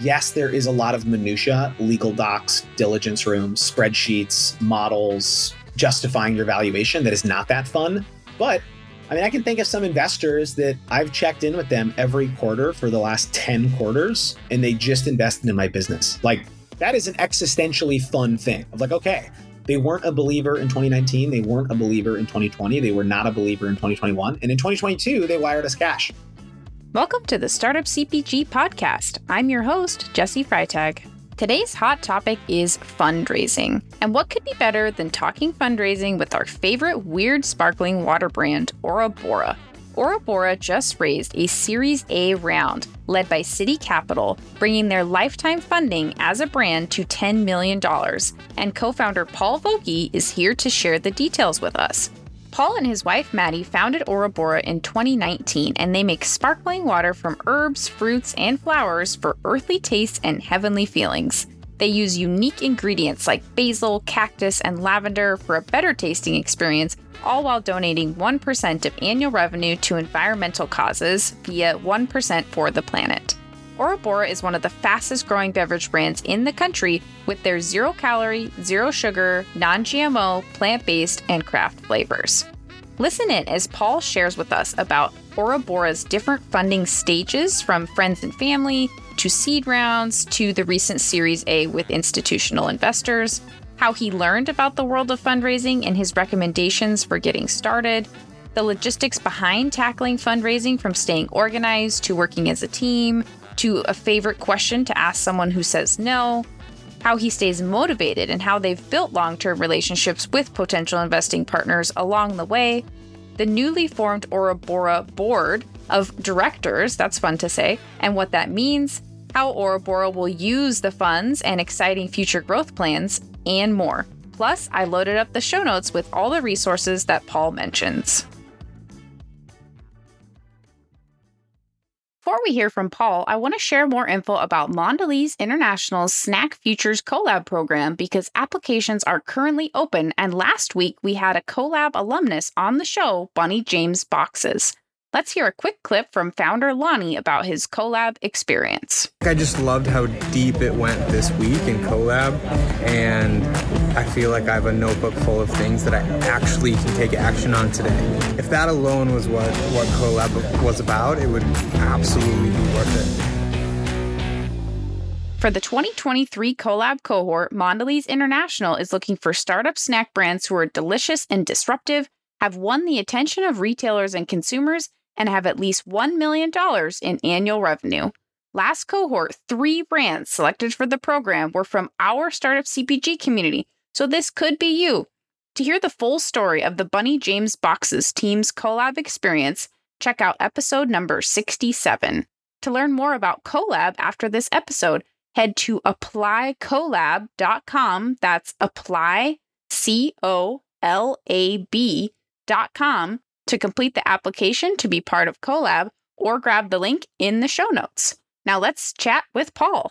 yes, there is a lot of minutia, legal docs, diligence rooms, spreadsheets, models, justifying your valuation that is not that fun. But I mean, I can think of some investors that I've checked in with them every quarter for the last 10 quarters, and they just invested in my business. Like, that is an existentially fun thing of like, okay, they weren't a believer in 2019. They weren't a believer in 2020. They were not a believer in 2021. And in 2022, they wired us cash. Welcome to the Startup CPG podcast. I'm your host, Jesse Freitag. Today's hot topic is fundraising. And what could be better than talking fundraising with our favorite weird sparkling water brand, Aura Bora? Aura Bora just raised a Series A round led by Siddhi Capital, bringing their lifetime funding as a brand to $10 million. And co founder Paul Voge is here to share the details with us. Paul and his wife Maddie founded Aura Bora in 2019, and they make sparkling water from herbs, fruits, and flowers for earthly tastes and heavenly feelings. They use unique ingredients like basil, cactus, and lavender for a better tasting experience, all while donating 1% of annual revenue to environmental causes via 1% for the planet. Aura Bora is one of the fastest growing beverage brands in the country with their zero calorie, zero sugar, non GMO, plant based, and craft flavors. Listen in as Paul shares with us about Aura Bora's different funding stages from friends and family to seed rounds to the recent Series A with institutional investors, how he learned about the world of fundraising and his recommendations for getting started, the logistics behind tackling fundraising from staying organized to working as a team, to a favorite question to ask someone who says no, how he stays motivated, and how they've built long term relationships with potential investing partners along the way, the newly formed Aura Bora board of directors, that's fun to say, and what that means, how Aura Bora will use the funds and exciting future growth plans, and more. Plus, I loaded up the show notes with all the resources that Paul mentions. Before we hear from Paul, I want to share more info about Mondelez International's Snack Futures Collab program because applications are currently open. And last week we had a collab alumnus on the show, Bunny James Boxes. Let's hear a quick clip from founder Lonnie about his collab experience. I just loved how deep it went this week in collab, and I feel like I have a notebook full of things that I actually can take action on today. If that alone was what, what collab was about, it would absolutely be worth it. For the 2023 collab cohort, Mondelez International is looking for startup snack brands who are delicious and disruptive, have won the attention of retailers and consumers, and have at least $1 million in annual revenue. Last cohort, three brands selected for the program were from our startup CPG community, so this could be you. To hear the full story of the Bunny James Boxes team's collab experience, check out episode number 67. To learn more about Collab after this episode, head to applycollab.com. That's apply, C O L A B.com to complete the application to be part of Collab or grab the link in the show notes. Now let's chat with Paul.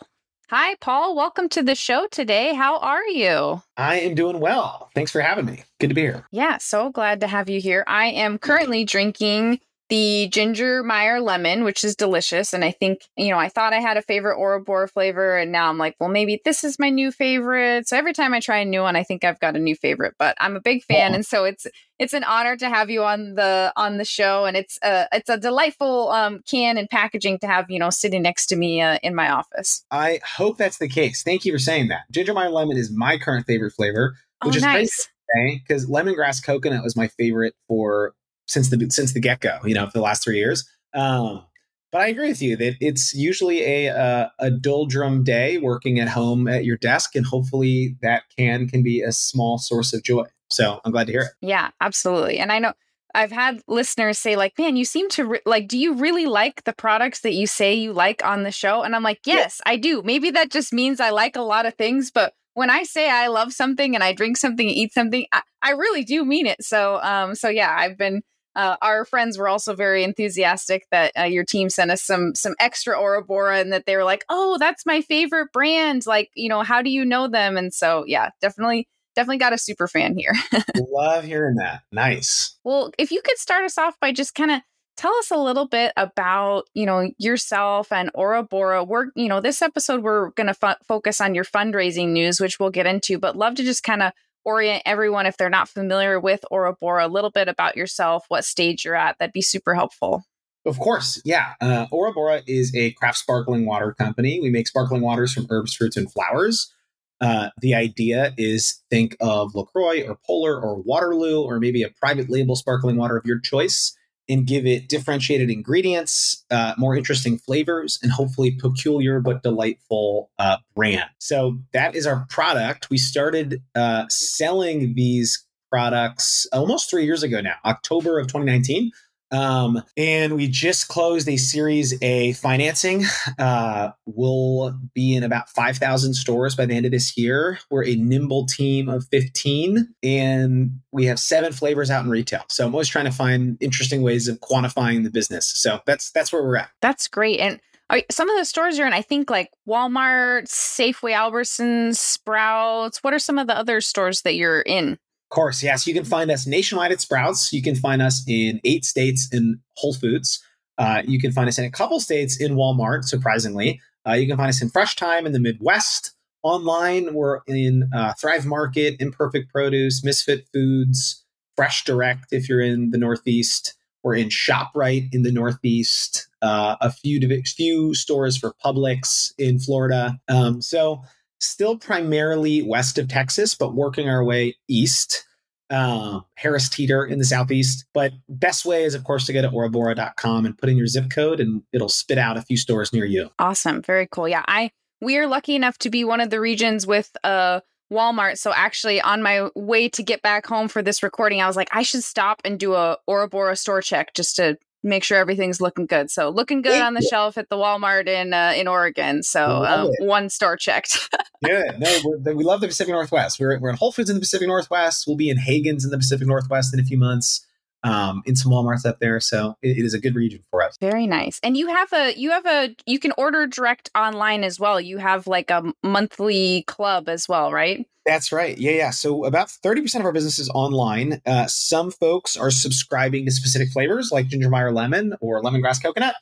Hi, Paul. Welcome to the show today. How are you? I am doing well. Thanks for having me. Good to be here. Yeah, so glad to have you here. I am currently drinking the ginger Meyer lemon, which is delicious. And I think, you know, I thought I had a favorite Aura Bora flavor, and now I'm like, well, maybe this is my new favorite. So every time I try a new one, I think I've got a new favorite. But I'm a big fan, and so it's it's an honor to have you on the on the show, and it's a it's a delightful um, can and packaging to have you know sitting next to me uh, in my office. I hope that's the case. Thank you for saying that. Ginger Meyer lemon is my current favorite flavor, which oh, is nice. because lemongrass coconut was my favorite for since the since the get go. You know, for the last three years. Um, but I agree with you that it's usually a uh, a doldrum day working at home at your desk, and hopefully that can can be a small source of joy. So I'm glad to hear it. Yeah, absolutely. And I know I've had listeners say like, "Man, you seem to re- like. Do you really like the products that you say you like on the show?" And I'm like, "Yes, yeah. I do. Maybe that just means I like a lot of things, but." When I say I love something and I drink something and eat something, I, I really do mean it. So, um, so yeah, I've been uh, our friends were also very enthusiastic that uh, your team sent us some some extra Aura Bora and that they were like, "Oh, that's my favorite brand." Like, you know, how do you know them? And so, yeah, definitely definitely got a super fan here. Love hearing that. Nice. Well, if you could start us off by just kind of tell us a little bit about you know yourself and Aura Bora. We're you know this episode we're going to fo- focus on your fundraising news, which we'll get into, but love to just kind of orient everyone if they're not familiar with Aura Bora, a little bit about yourself, what stage you're at. That'd be super helpful. Of course, yeah. Uh, Aura Bora is a craft sparkling water company. We make sparkling waters from herbs, fruits, and flowers. Uh, the idea is think of LaCroix or Polar or Waterloo or maybe a private label sparkling water of your choice and give it differentiated ingredients, uh, more interesting flavors, and hopefully peculiar but delightful uh, brand. So that is our product. We started uh, selling these products almost three years ago now, October of 2019. Um, and we just closed a Series A financing. Uh, we'll be in about 5,000 stores by the end of this year. We're a nimble team of 15, and we have seven flavors out in retail. So I'm always trying to find interesting ways of quantifying the business. So that's that's where we're at. That's great. And are, some of the stores you're in, I think like Walmart, Safeway, Albertsons, Sprouts. What are some of the other stores that you're in? Course, yes. You can find us nationwide at Sprouts. You can find us in eight states in Whole Foods. Uh, you can find us in a couple states in Walmart, surprisingly. Uh, you can find us in Fresh Thyme in the Midwest. Online, we're in uh, Thrive Market, Imperfect Produce, Misfit Foods, Fresh Direct if you're in the Northeast. We're in ShopRite in the Northeast, uh, a few few stores for Publix in Florida. Um, so still primarily west of Texas, but working our way east. Uh, Harris Teeter in the southeast. But best way is, of course, to go to aurabora.com and put in your zip code, and it'll spit out a few stores near you. Awesome, very cool. Yeah, I we are lucky enough to be one of the regions with a Walmart. So actually, on my way to get back home for this recording, I was like, I should stop and do a Aura store check just to make sure everything's looking good. So looking good on the shelf at the Walmart in uh, in Oregon. So um, one store checked. yeah, no, we love the Pacific Northwest. We're we're in Whole Foods in the Pacific Northwest. We'll be in Haggen's in the Pacific Northwest in a few months. Um, in some WalMarts up there, so it, it is a good region for us. Very nice. And you have a you have a you can order direct online as well. You have like a monthly club as well, right? That's right. Yeah, yeah. So about 30% of our business is online. Uh, some folks are subscribing to specific flavors like gingermeyer lemon or lemongrass coconut.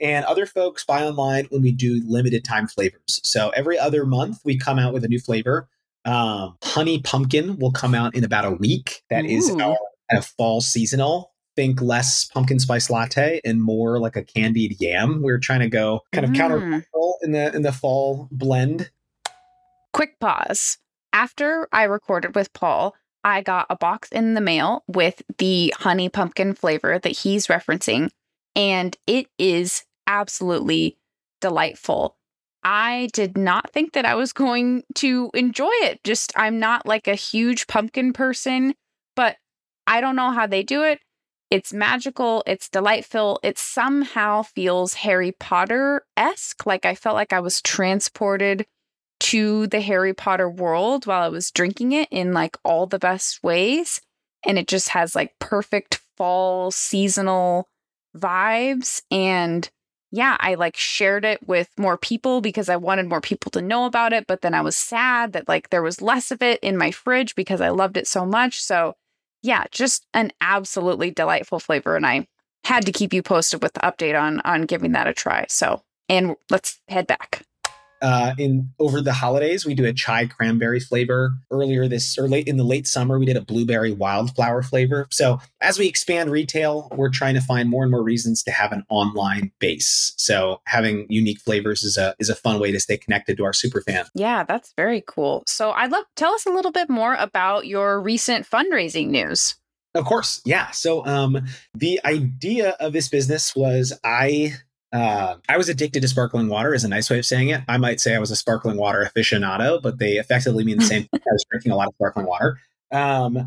And other folks buy online when we do limited time flavors. So every other month, we come out with a new flavor. Um, honey pumpkin will come out in about a week. That Ooh. is our kind of fall seasonal. Think less pumpkin spice latte and more like a candied yam. We're trying to go kind of mm. counter in the in the fall blend. Quick pause after I recorded with Paul, I got a box in the mail with the honey pumpkin flavor that he's referencing, and it is absolutely delightful. I did not think that I was going to enjoy it. Just, I'm not like a huge pumpkin person, but I don't know how they do it. It's magical, it's delightful, it somehow feels Harry Potter esque. Like I felt like I was transported to the Harry Potter world while I was drinking it in like all the best ways. And it just has like perfect fall seasonal vibes. And yeah, I like shared it with more people because I wanted more people to know about it. But then I was sad that like there was less of it in my fridge because I loved it so much. So yeah, just an absolutely delightful flavor. And I had to keep you posted with the update on on giving that a try. So and let's head back uh, in over the holidays we do a chai cranberry flavor. Earlier this or late in the late summer we did a blueberry wildflower flavor. So as we expand retail we're trying to find more and more reasons to have an online base. So having unique flavors is a is a fun way to stay connected to our super fan. Yeah that's very cool. So i'd love tell us a little bit more about your recent fundraising news. Of course. Yeah. So um the idea of this business was i uh, I was addicted to sparkling water is a nice way of saying it. I might say I was a sparkling water aficionado, but they effectively mean the same thing. I was drinking a lot of sparkling water. Um,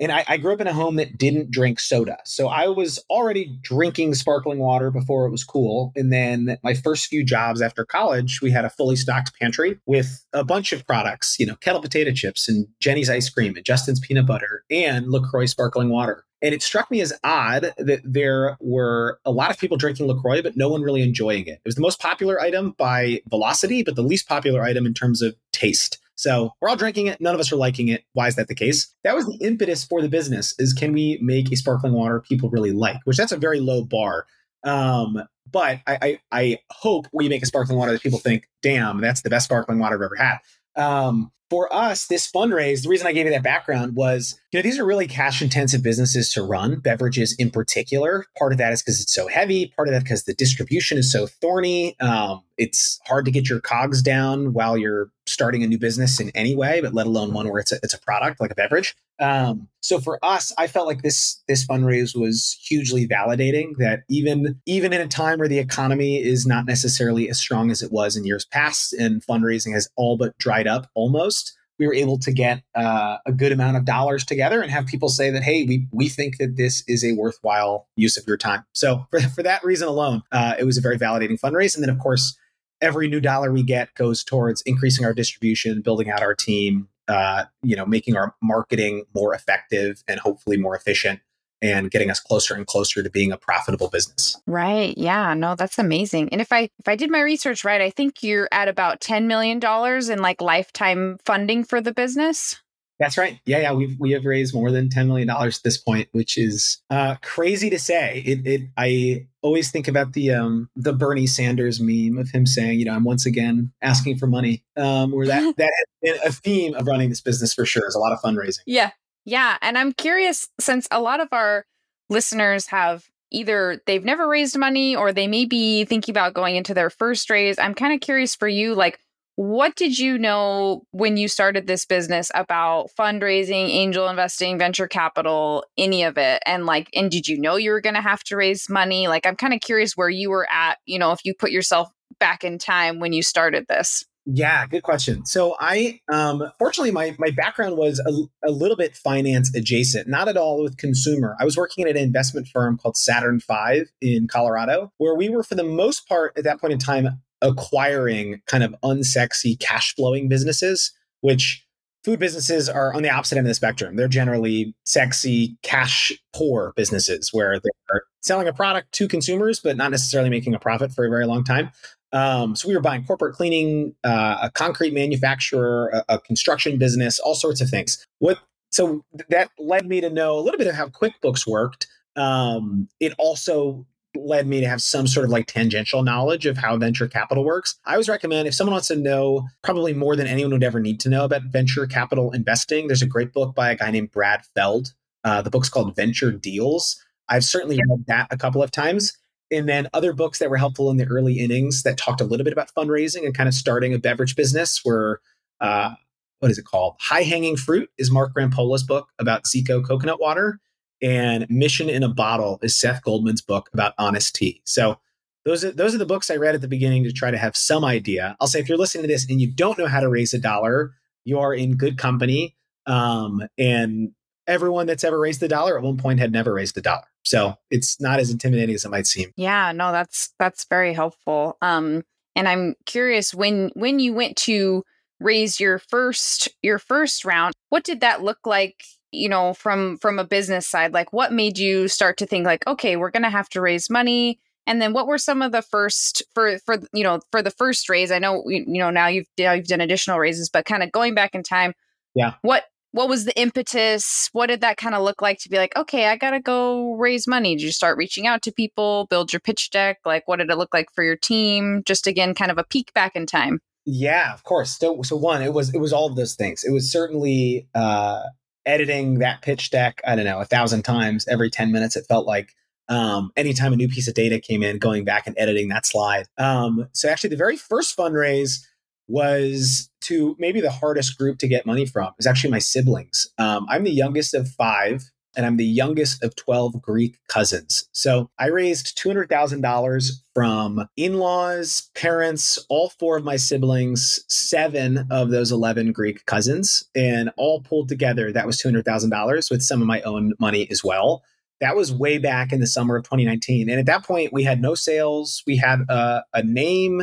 and I, I, grew up in a home that didn't drink soda. So I was already drinking sparkling water before it was cool. And then my first few jobs after college, we had a fully stocked pantry with a bunch of products, you know, kettle potato chips and Jeni's ice cream and Justin's peanut butter and LaCroix sparkling water. And it struck me as odd that there were a lot of people drinking LaCroix, but no one really enjoying it. It was the most popular item by velocity, but the least popular item in terms of taste. So we're all drinking it. None of us are liking it. Why is that the case? That was the impetus for the business is can we make a sparkling water people really like, which that's a very low bar. Um, but I, I, I hope we make a sparkling water that people think, damn, that's the best sparkling water I've ever had. Um, for us, this fundraise, the reason I gave you that background was, you know, these are really cash intensive businesses to run, beverages in particular. Part of that is because it's so heavy, part of that because the distribution is so thorny. Um, it's hard to get your cogs down while you're starting a new business in any way, but let alone one where it's a, it's a product like a beverage. Um, so for us, I felt like this this fundraise was hugely validating that even even in a time where the economy is not necessarily as strong as it was in years past and fundraising has all but dried up almost, we were able to get uh, a good amount of dollars together and have people say that, hey, we, we think that this is a worthwhile use of your time. So for, for that reason alone, uh, it was a very validating fundraise. And then, of course, every new dollar we get goes towards increasing our distribution, building out our team, uh, you know, making our marketing more effective and hopefully more efficient and getting us closer and closer to being a profitable business. Right. Yeah. No, that's amazing. And if I if I did my research right, I think you're at about 10 million dollars in like lifetime funding for the business. That's right. Yeah, yeah. We've we have raised more than ten million dollars at this point, which is uh, crazy to say. It, it. I always think about the um the Bernie Sanders meme of him saying, you know, I'm once again asking for money. Um, where that that has been a theme of running this business for sure. Is a lot of fundraising. Yeah, yeah. And I'm curious since a lot of our listeners have either they've never raised money or they may be thinking about going into their first raise. I'm kind of curious for you, like what did you know when you started this business about fundraising, angel investing, venture capital, any of it? And like, and did you know you were going to have to raise money? Like, I'm kind of curious where you were at, you know, if you put yourself back in time when you started this. Yeah, good question. So I, um, fortunately, my my background was a, a little bit finance adjacent, not at all with consumer. I was working at an investment firm called Saturn Five in Colorado, where we were, for the most part, at that point in time, acquiring kind of unsexy cash flowing businesses, which food businesses are on the opposite end of the spectrum. They're generally sexy, cash poor businesses where they're selling a product to consumers, but not necessarily making a profit for a very long time. Um, so we were buying corporate cleaning, uh, a concrete manufacturer, a, a, construction business, all sorts of things. What so that led me to know a little bit of how QuickBooks worked. Um, it also led me to have some sort of like tangential knowledge of how venture capital works. I always recommend if someone wants to know probably more than anyone would ever need to know about venture capital investing, there's a great book by a guy named Brad Feld. Uh, the book's called Venture Deals. I've certainly read that a couple of times. And then other books that were helpful in the early innings that talked a little bit about fundraising and kind of starting a beverage business were, uh, what is it called? High Hanging Fruit is Mark Rampolla's book about Zico coconut water and Mission in a Bottle is Seth Goldman's book about honest tea. So those are those are the books I read at the beginning to try to have some idea. I'll say if you're listening to this and you don't know how to raise a dollar, you are in good company. Um, and everyone that's ever raised a dollar at one point had never raised a dollar. So it's not as intimidating as it might seem. Yeah, no, that's that's very helpful. Um, and I'm curious when when you went to raise your first your first round, what did that look like you know from from a business side like what made you start to think like okay we're going to have to raise money. And then what were some of the first for for you know for the first raise? I know you know now you've now you've done additional raises but kind of going back in time yeah. what what was the impetus? What did that kind of look like to be like okay i gotta go raise money. Did you start reaching out to people build your pitch deck? Like what did it look like for your team? Just again kind of a peek back in time. Yeah of course. So so one it was it was all of those things. It was certainly uh editing that pitch deck, I don't know, a thousand times every 10 minutes. It felt like um, anytime a new piece of data came in, going back and editing that slide. Um, so actually, the very first fundraise was to maybe the hardest group to get money from is actually my siblings. Um, I'm the youngest of five and I'm the youngest of 12 Greek cousins. So I raised $200,000 from in laws, parents, all four of my siblings, seven of those 11 Greek cousins, and all pulled together. That was $200,000 with some of my own money as well. That was way back in the summer of 2019. And at that point, we had no sales, we had a, a name.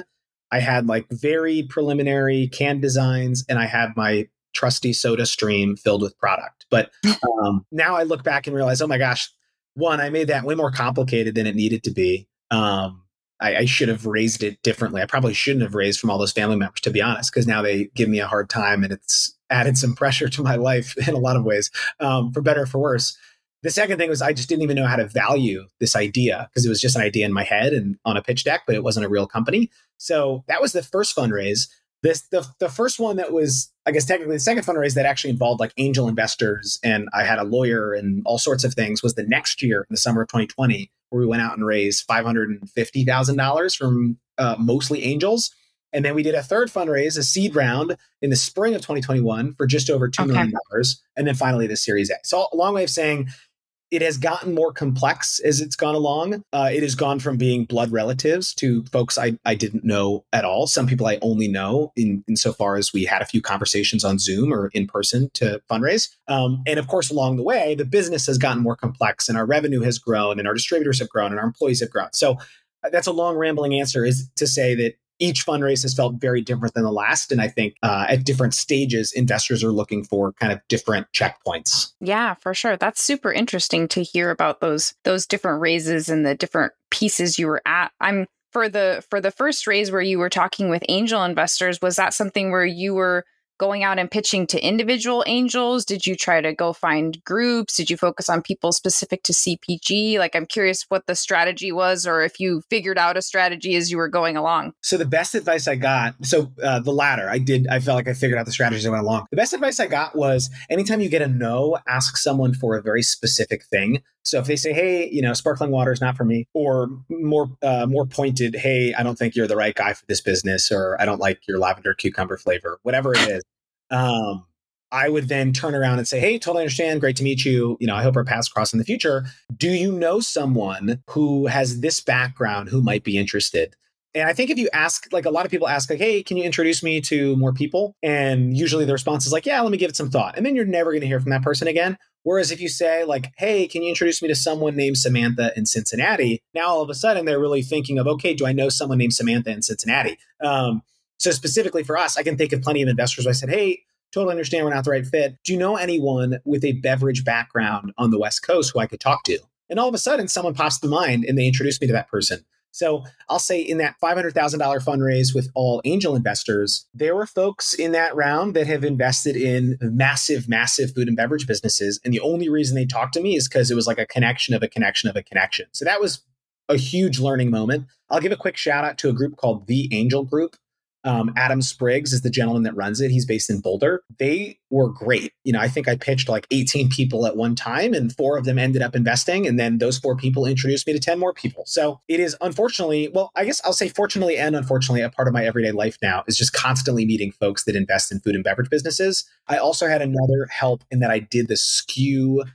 I had like very preliminary can designs, and I had my trusty soda stream filled with product. But um, now I look back and realize, oh my gosh, one, I made that way more complicated than it needed to be. Um, I, I, should have raised it differently. I probably shouldn't have raised from all those family members, to be honest, because now they give me a hard time and it's added some pressure to my life in a lot of ways, um, for better or for worse. The second thing was I just didn't even know how to value this idea because it was just an idea in my head and on a pitch deck, but it wasn't a real company. So that was the first fundraise. This the the first one that was, I guess technically the second fundraise that actually involved like angel investors and I had a lawyer and all sorts of things was the next year in the summer of 2020, where we went out and raised five hundred and fifty thousand dollars from uh, mostly angels. And then we did a third fundraise, a seed round in the spring of 2021 for just over two okay. million dollars. And then finally the Series A. So a long way of saying it has gotten more complex as it's gone along. Uh, it has gone from being blood relatives to folks I, I didn't know at all. Some people I only know in insofar as we had a few conversations on Zoom or in person to fundraise. Um, and of course, along the way, the business has gotten more complex and our revenue has grown and our distributors have grown and our employees have grown. So uh, that's a long rambling answer is to say that each fundraise has felt very different than the last. And I think uh, at different stages, investors are looking for kind of different checkpoints. Yeah, for sure. That's super interesting to hear about those those different raises and the different pieces you were at. I'm for the for the first raise where you were talking with angel investors. Was that something where you were going out and pitching to individual angels? Did you try to go find groups? Did you focus on people specific to CPG? Like, I'm curious what the strategy was, or if you figured out a strategy as you were going along. So, the best advice I got, so uh, the latter, I did, I felt like I figured out the strategies as I went along. The best advice I got was anytime you get a no, ask someone for a very specific thing. So if they say, "Hey, you know, sparkling water is not for me," or more uh, more pointed, "Hey, I don't think you're the right guy for this business," or "I don't like your lavender cucumber flavor," whatever it is, um, I would then turn around and say, Hey, totally understand. Great to meet you. You know, I hope our paths cross in the future. Do you know someone who has this background who might be interested? And I think if you ask, like a lot of people ask, like, hey, can you introduce me to more people? And usually the response is like, yeah, let me give it some thought. And then you're never going to hear from that person again. Whereas if you say, like, hey, can you introduce me to someone named Samantha in Cincinnati? Now all of a sudden they're really thinking of, okay, do I know someone named Samantha in Cincinnati? Um, so specifically for us, I can think of plenty of investors. I said, hey, totally understand we're not the right fit. Do you know anyone with a beverage background on the West Coast who I could talk to? And all of a sudden, someone pops to mind and they introduce me to that person. So I'll say in that $500,000 fundraise with all angel investors, there were folks in that round that have invested in massive, massive food and beverage businesses. And the only reason they talked to me is because it was like a connection of a connection of a connection. So that was a huge learning moment. I'll give a quick shout out to a group called The Angel Group. Um, Adam Spriggs is the gentleman that runs it. He's based in Boulder. They were great. You know, I think I pitched like 18 people at one time, and four of them ended up investing. And then those four people introduced me to 10 more people. So it is unfortunately, well, I guess I'll say fortunately and unfortunately, a part of my everyday life now is just constantly meeting folks that invest in food and beverage businesses. I also had another help in that I did the SKU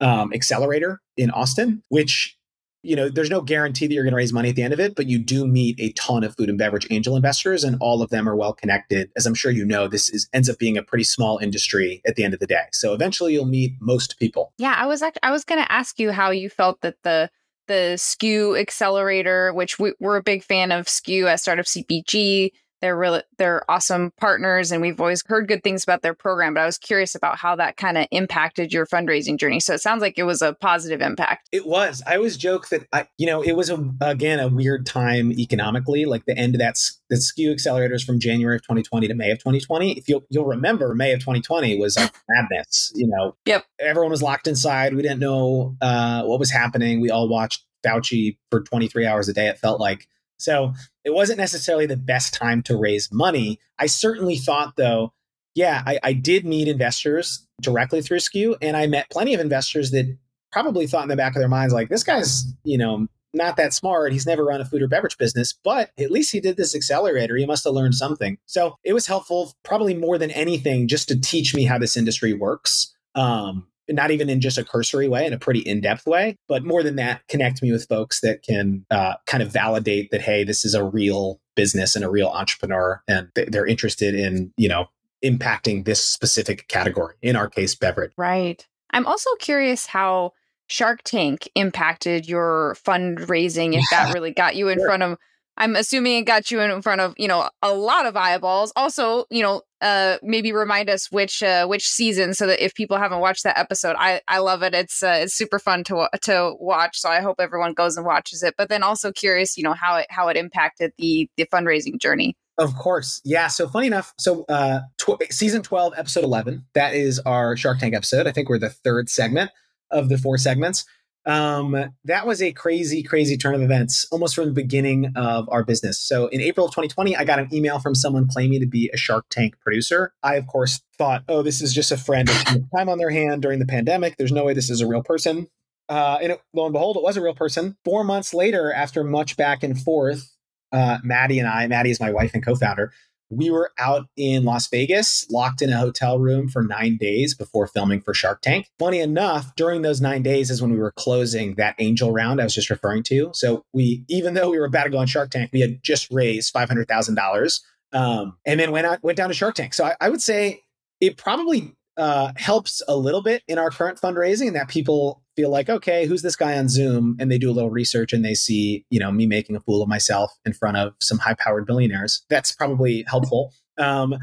um, accelerator in Austin, which you know, there's no guarantee that you're going to raise money at the end of it, but you do meet a ton of food and beverage angel investors, and all of them are well connected. As I'm sure you know, this is ends up being a pretty small industry at the end of the day. So eventually, you'll meet most people. Yeah, I was actually, I was going to ask you how you felt that the the SKU accelerator, which we, we're a big fan of SKU as Startup CPG, they're really they're awesome partners and we've always heard good things about their program but i was curious about how that kind of impacted your fundraising journey. So it sounds like it was a positive impact. It was. I always joke that i you know it was a, again a weird time economically like the end of that the SKU accelerators from january of 2020 to may of 2020 if you'll, you'll remember may of 2020 was like madness you know? Yep. Everyone was locked inside. We didn't know uh, what was happening. We all watched fauci for 23 hours a day it felt like so it wasn't necessarily the best time to raise money. I certainly thought, though, yeah, I, I did meet investors directly through SKU, and I met plenty of investors that probably thought in the back of their minds, like, this guy's, you know, not that smart. He's never run a food or beverage business, but at least he did this accelerator. He must have learned something. So it was helpful, probably more than anything, just to teach me how this industry works. Um, not even in just a cursory way, in a pretty in depth way, but more than that, connect me with folks that can uh, kind of validate that, hey, this is a real business and a real entrepreneur, and they're interested in, you know, impacting this specific category, in our case, beverage. Right. I'm also curious how Shark Tank impacted your fundraising, if that really got you in sure. front of I'm assuming it got you in front of, you know, a lot of eyeballs. Also, you know, uh, maybe remind us which uh, which season, so that if people haven't watched that episode, I I love it. It's uh, it's super fun to to watch. So I hope everyone goes and watches it. But then also curious, you know, how it how it impacted the the fundraising journey. Of course. Yeah. So funny enough, so uh tw- season 12, episode 11, that is our Shark Tank episode. I think we're the third segment of the four segments. Um, that was a crazy, crazy turn of events almost from the beginning of our business. So in April of 2020, I got an email from someone claiming to be a Shark Tank producer. I, of course, thought, oh, this is just a friend with time on their hand during the pandemic. There's no way this is a real person. Uh, and it, lo and behold, it was a real person. Four months later, after much back and forth, uh, Maddie and I, Maddie is my wife and co founder, we were out in Las Vegas, locked in a hotel room for nine days before filming for Shark Tank. Funny enough, during those nine days is when we were closing that angel round I was just referring to. So we, even though we were about to go on Shark Tank, we had just raised five hundred thousand um, dollars, and then went out, went down to Shark Tank. So I, I would say it probably uh, helps a little bit in our current fundraising and that people feel like, okay, who's this guy on Zoom? And they do a little research and they see, you know, me making a fool of myself in front of some high powered billionaires. That's probably helpful. Um,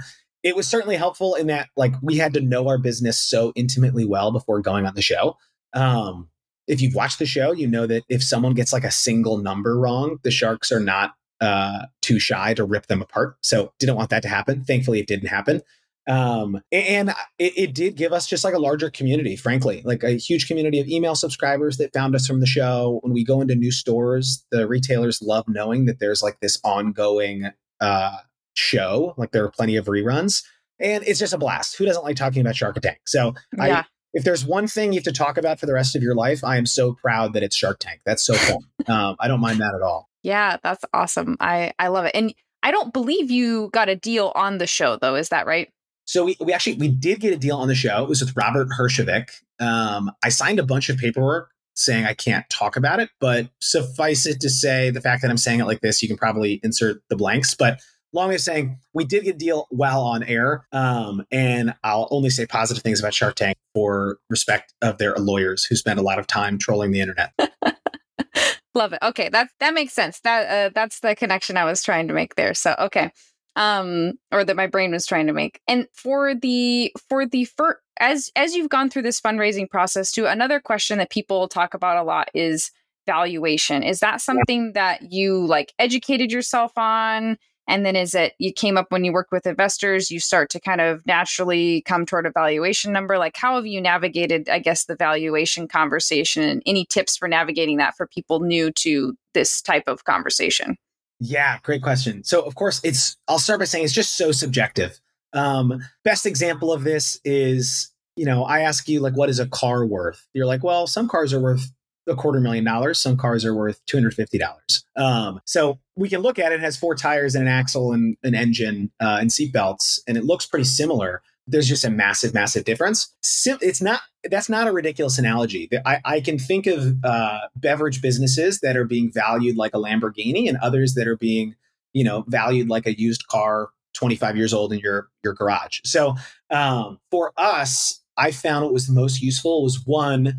it was certainly helpful in that, like, we had to know our business so intimately well before going on the show. Um, if you've watched the show, you know that if someone gets like a single number wrong, the sharks are not uh, too shy to rip them apart. So didn't want that to happen. Thankfully, it didn't happen. Um, and it, it, did give us just like a larger community, frankly, like a huge community of email subscribers that found us from the show. When we go into new stores, the retailers love knowing that there's like this ongoing uh, show, like there are plenty of reruns. And it's just a blast. Who doesn't like talking about Shark Tank? So yeah. I, if there's one thing you have to talk about for the rest of your life, I am so proud that it's Shark Tank. That's so fun. um, I don't mind that at all. Yeah, that's awesome. I I love it. And I don't believe you got a deal on the show though. Is that right? So we, we actually we did get a deal on the show. It was with Robert Herjavec. Um, I signed a bunch of paperwork saying I can't talk about it, but suffice it to say, the fact that I'm saying it like this, you can probably insert the blanks. But long of saying, we did get a deal while on air, um, and I'll only say positive things about Shark Tank for respect of their lawyers who spend a lot of time trolling the internet. Love it. Okay, that that makes sense. That uh, that's the connection I was trying to make there. So okay um or that my brain was trying to make. And for the for the for as as you've gone through this fundraising process too another question that people talk about a lot is valuation. Is that something that you like educated yourself on? And then is it you came up when you work with investors you start to kind of naturally come toward a valuation number? Like how have you navigated i guess the valuation conversation? And any tips for navigating that for people new to this type of conversation yeah, great question. So, of course, it's, I'll start by saying it's just so subjective. Um, best example of this is, you know, I ask you, like, what is a car worth? You're like, well, some cars are worth a quarter million dollars. Some cars are worth $250. Um, so we can look at it, it has four tires and an axle and an engine uh, and seatbelts, and it looks pretty similar there's just a massive, massive difference. It's not that's not a ridiculous analogy. I, I can think of uh, beverage businesses that are being valued like a Lamborghini, and others that are being, you know, valued like a used car, 25 years old in your your garage. So um, for us, I found what was most useful was one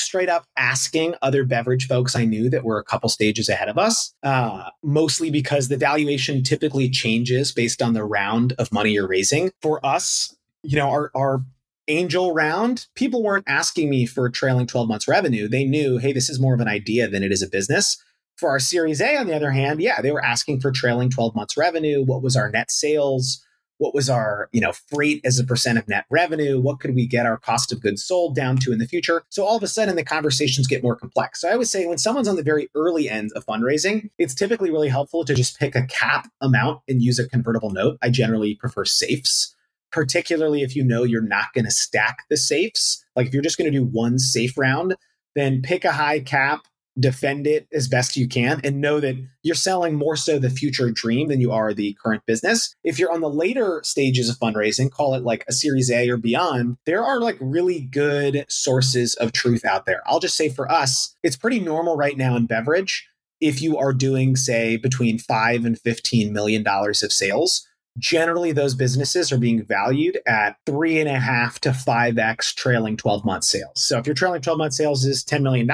straight up asking other beverage folks I knew that were a couple stages ahead of us, uh, mostly because the valuation typically changes based on the round of money you're raising. For us, you know, our, our angel round, people weren't asking me for trailing 12 months revenue. They knew, hey, this is more of an idea than it is a business. For our Series A, on the other hand, yeah, they were asking for trailing 12 months revenue. What was our net sales? What was our, you know, freight as a percent of net revenue? What could we get our cost of goods sold down to in the future? So all of a sudden the conversations get more complex. So I would say when someone's on the very early end of fundraising, it's typically really helpful to just pick a cap amount and use a convertible note. I generally prefer safes particularly if you know you're not going to stack the safes. Like if you're just going to do one safe round, then pick a high cap, defend it as best you can, and know that you're selling more so the future dream than you are the current business. If you're on the later stages of fundraising, call it like a series A or beyond, there are like really good sources of truth out there. I'll just say for us, it's pretty normal right now in beverage. If you are doing, say, between five and $15 million of sales, generally those businesses are being valued at three and a half to five X trailing 12 month sales. So if your trailing 12 month sales is $10 million,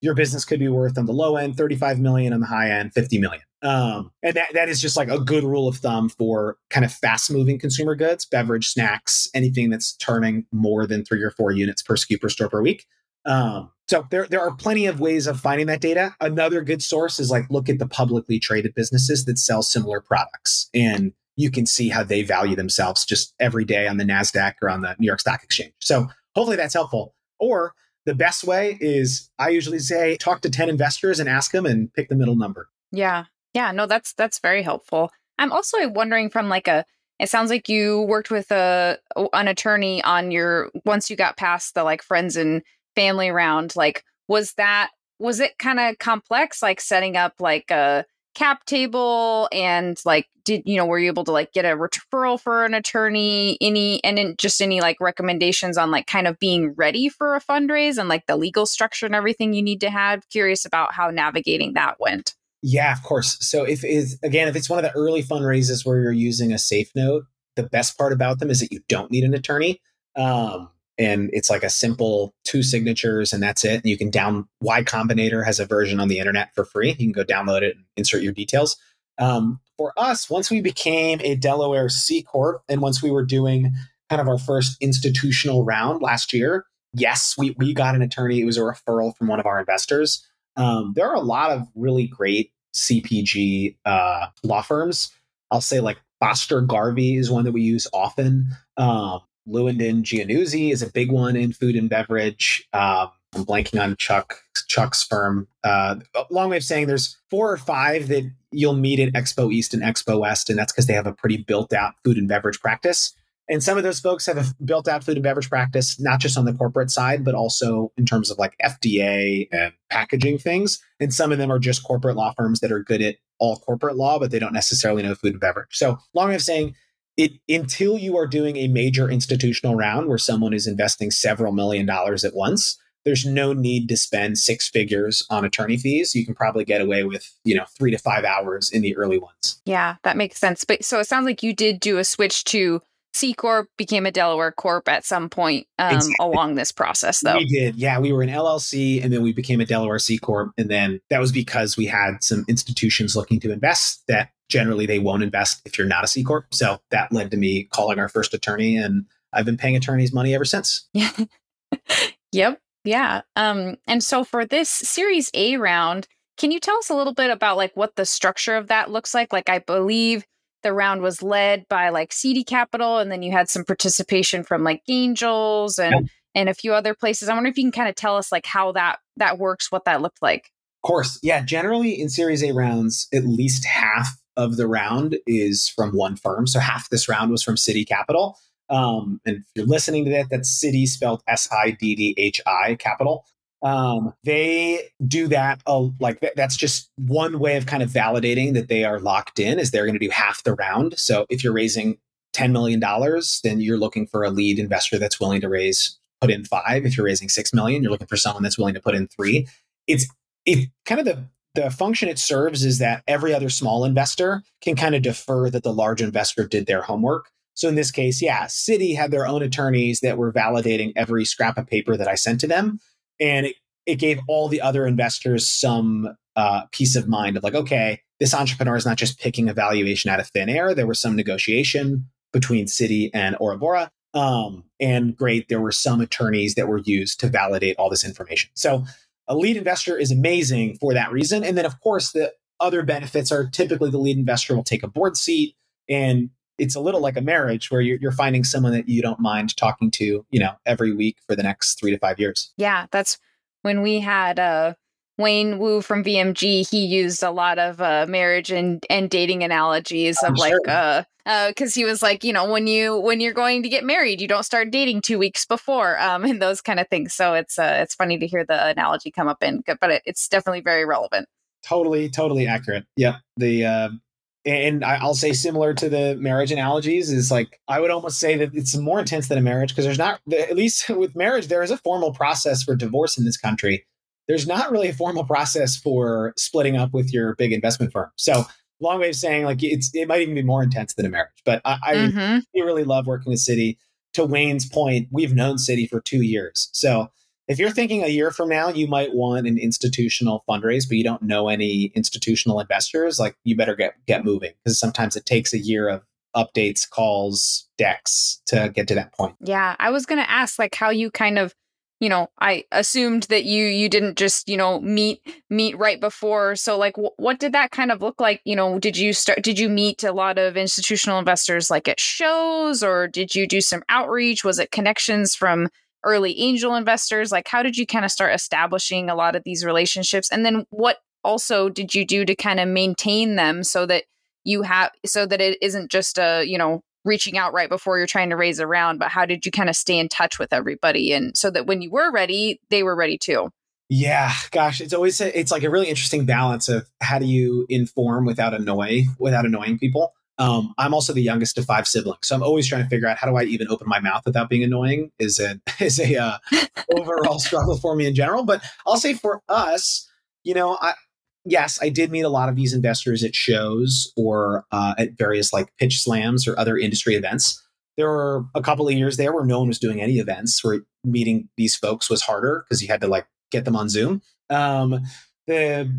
your business could be worth on the low end 35 million, on the high end 50 million. Um, and that, that is just like a good rule of thumb for kind of fast moving consumer goods, beverage, snacks, anything that's turning more than three or four units per SKU per store per week. Um, so there, there are plenty of ways of finding that data. Another good source is like look at the publicly traded businesses that sell similar products and you can see how they value themselves just every day on the NASDAQ or on the New York Stock Exchange. So hopefully that's helpful. Or the best way is I usually say talk to 10 investors and ask them and pick the middle number. Yeah. Yeah, no that's that's very helpful. I'm also wondering from like a it sounds like you worked with a an attorney on your once you got past the like friends and family round like was that was it kind of complex like setting up like a cap table and like did you know were you able to like get a referral for an attorney? Any and just any like recommendations on like kind of being ready for a fundraise and like the legal structure and everything you need to have? Curious about how navigating that went. Yeah of course. So if is again if it's one of the early fundraisers where you're using a safe note the best part about them is that you don't need an attorney um, and it's like a simple two signatures and that's it. And you can down Y Combinator has a version on the internet for free. You can go download it and insert your details. Um, for us, once we became a Delaware C corp, and once we were doing kind of our first institutional round last year, yes, we we got an attorney. It was a referral from one of our investors. Um, there are a lot of really great CPG uh, law firms. I'll say like Foster Garvey is one that we use often. Um, Lewin Giannuzzi is a big one in food and beverage. Um, I'm blanking on Chuck Chuck's firm. Uh, long way of saying there's four or five that you'll meet at Expo East and Expo West, and that's because they have a pretty built out food and beverage practice. And some of those folks have a built out food and beverage practice, not just on the corporate side, but also in terms of like FDA and packaging things. And some of them are just corporate law firms that are good at all corporate law, but they don't necessarily know food and beverage. So, long way of saying, it until you are doing a major institutional round where someone is investing several million dollars at once there's no need to spend six figures on attorney fees you can probably get away with you know three to five hours in the early ones yeah that makes sense but so it sounds like you did do a switch to C Corp became a Delaware Corp at some point um, exactly. along this process, though. We did. Yeah, we were an LLC and then we became a Delaware C Corp. And then that was because we had some institutions looking to invest that generally they won't invest if you're not a C Corp. So that led to me calling our first attorney and I've been paying attorneys money ever since. Yeah. yep. Yeah. Um, and so for this Series A round, can you tell us a little bit about like what the structure of that looks like? Like I believe the round was led by like Siddhi Capital, and then you had some participation from like Angels and yeah. and a few other places. I wonder if you can kind of tell us like how that that works, what that looked like. Of course, yeah. Generally, in Series A rounds, at least half of the round is from one firm. So half this round was from Siddhi Capital. Um, and if you're listening to that, that's Siddhi spelled S I D D H I Capital. Um, they do that uh, like that's just one way of kind of validating that they are locked in is they're going to do half the round. So if you're raising $10 million, then you're looking for a lead investor that's willing to raise, put in five. If you're raising 6 million, you're looking for someone that's willing to put in three. It's, it kind of the, the function it serves is that every other small investor can kind of defer that the large investor did their homework. So in this case, yeah, Siddhi had their own attorneys that were validating every scrap of paper that I sent to them and it, it gave all the other investors some uh, peace of mind of like, okay, this entrepreneur is not just picking a valuation out of thin air. There was some negotiation between Siddhi and Aura Bora. Um, and great, there were some attorneys that were used to validate all this information. So a lead investor is amazing for that reason. And then, of course, the other benefits are typically the lead investor will take a board seat and it's a little like a marriage where you're, you're finding someone that you don't mind talking to, you know, every week for the next three to five years. Yeah, that's when we had uh, Wayne Wu from VMG. He used a lot of uh, marriage and and dating analogies of I'm like, sure. uh, because uh, he was like, you know, when you when you're going to get married, you don't start dating two weeks before, um, and those kind of things. So it's uh, it's funny to hear the analogy come up in, but it, it's definitely very relevant. Totally, totally accurate. Yep. The uh, and I'll say similar to the marriage analogies is like I would almost say that it's more intense than a marriage because there's not at least with marriage there is a formal process for divorce in this country. There's not really a formal process for splitting up with your big investment firm. So long way of saying like it's it might even be more intense than a marriage. But I, I mm-hmm. really love working with Siddhi. To Wayne's point, we've known Siddhi for two years. So if you're thinking a year from now, you might want an institutional fundraise, but you don't know any institutional investors, like you better get get moving because sometimes it takes a year of updates, calls, decks to get to that point. Yeah, I was going to ask like how you kind of you know i assumed that you you didn't just you know meet meet right before. So like w- what did that kind of look like? You know did you start did you meet a lot of institutional investors like at shows or did you do some outreach? Was it connections from early angel investors? Like how did you kind of start establishing a lot of these relationships? And then what also did you do to kind of maintain them so that you have so that it isn't just a you know reaching out right before you're trying to raise a round, but how did you kind of stay in touch with everybody and so that when you were ready, they were ready too? Yeah, gosh, it's always a, it's like a really interesting balance of how do you inform without annoy without annoying people. Um, I'm also the youngest of five siblings, so I'm always trying to figure out how do I even open my mouth without being annoying. Is a is a uh, overall struggle for me in general. But I'll say for us, you know, I yes, I did meet a lot of these investors at shows or uh, at various like pitch slams or other industry events. There were a couple of years there where no one was doing any events, where meeting these folks was harder because you had to like get them on Zoom. Um, the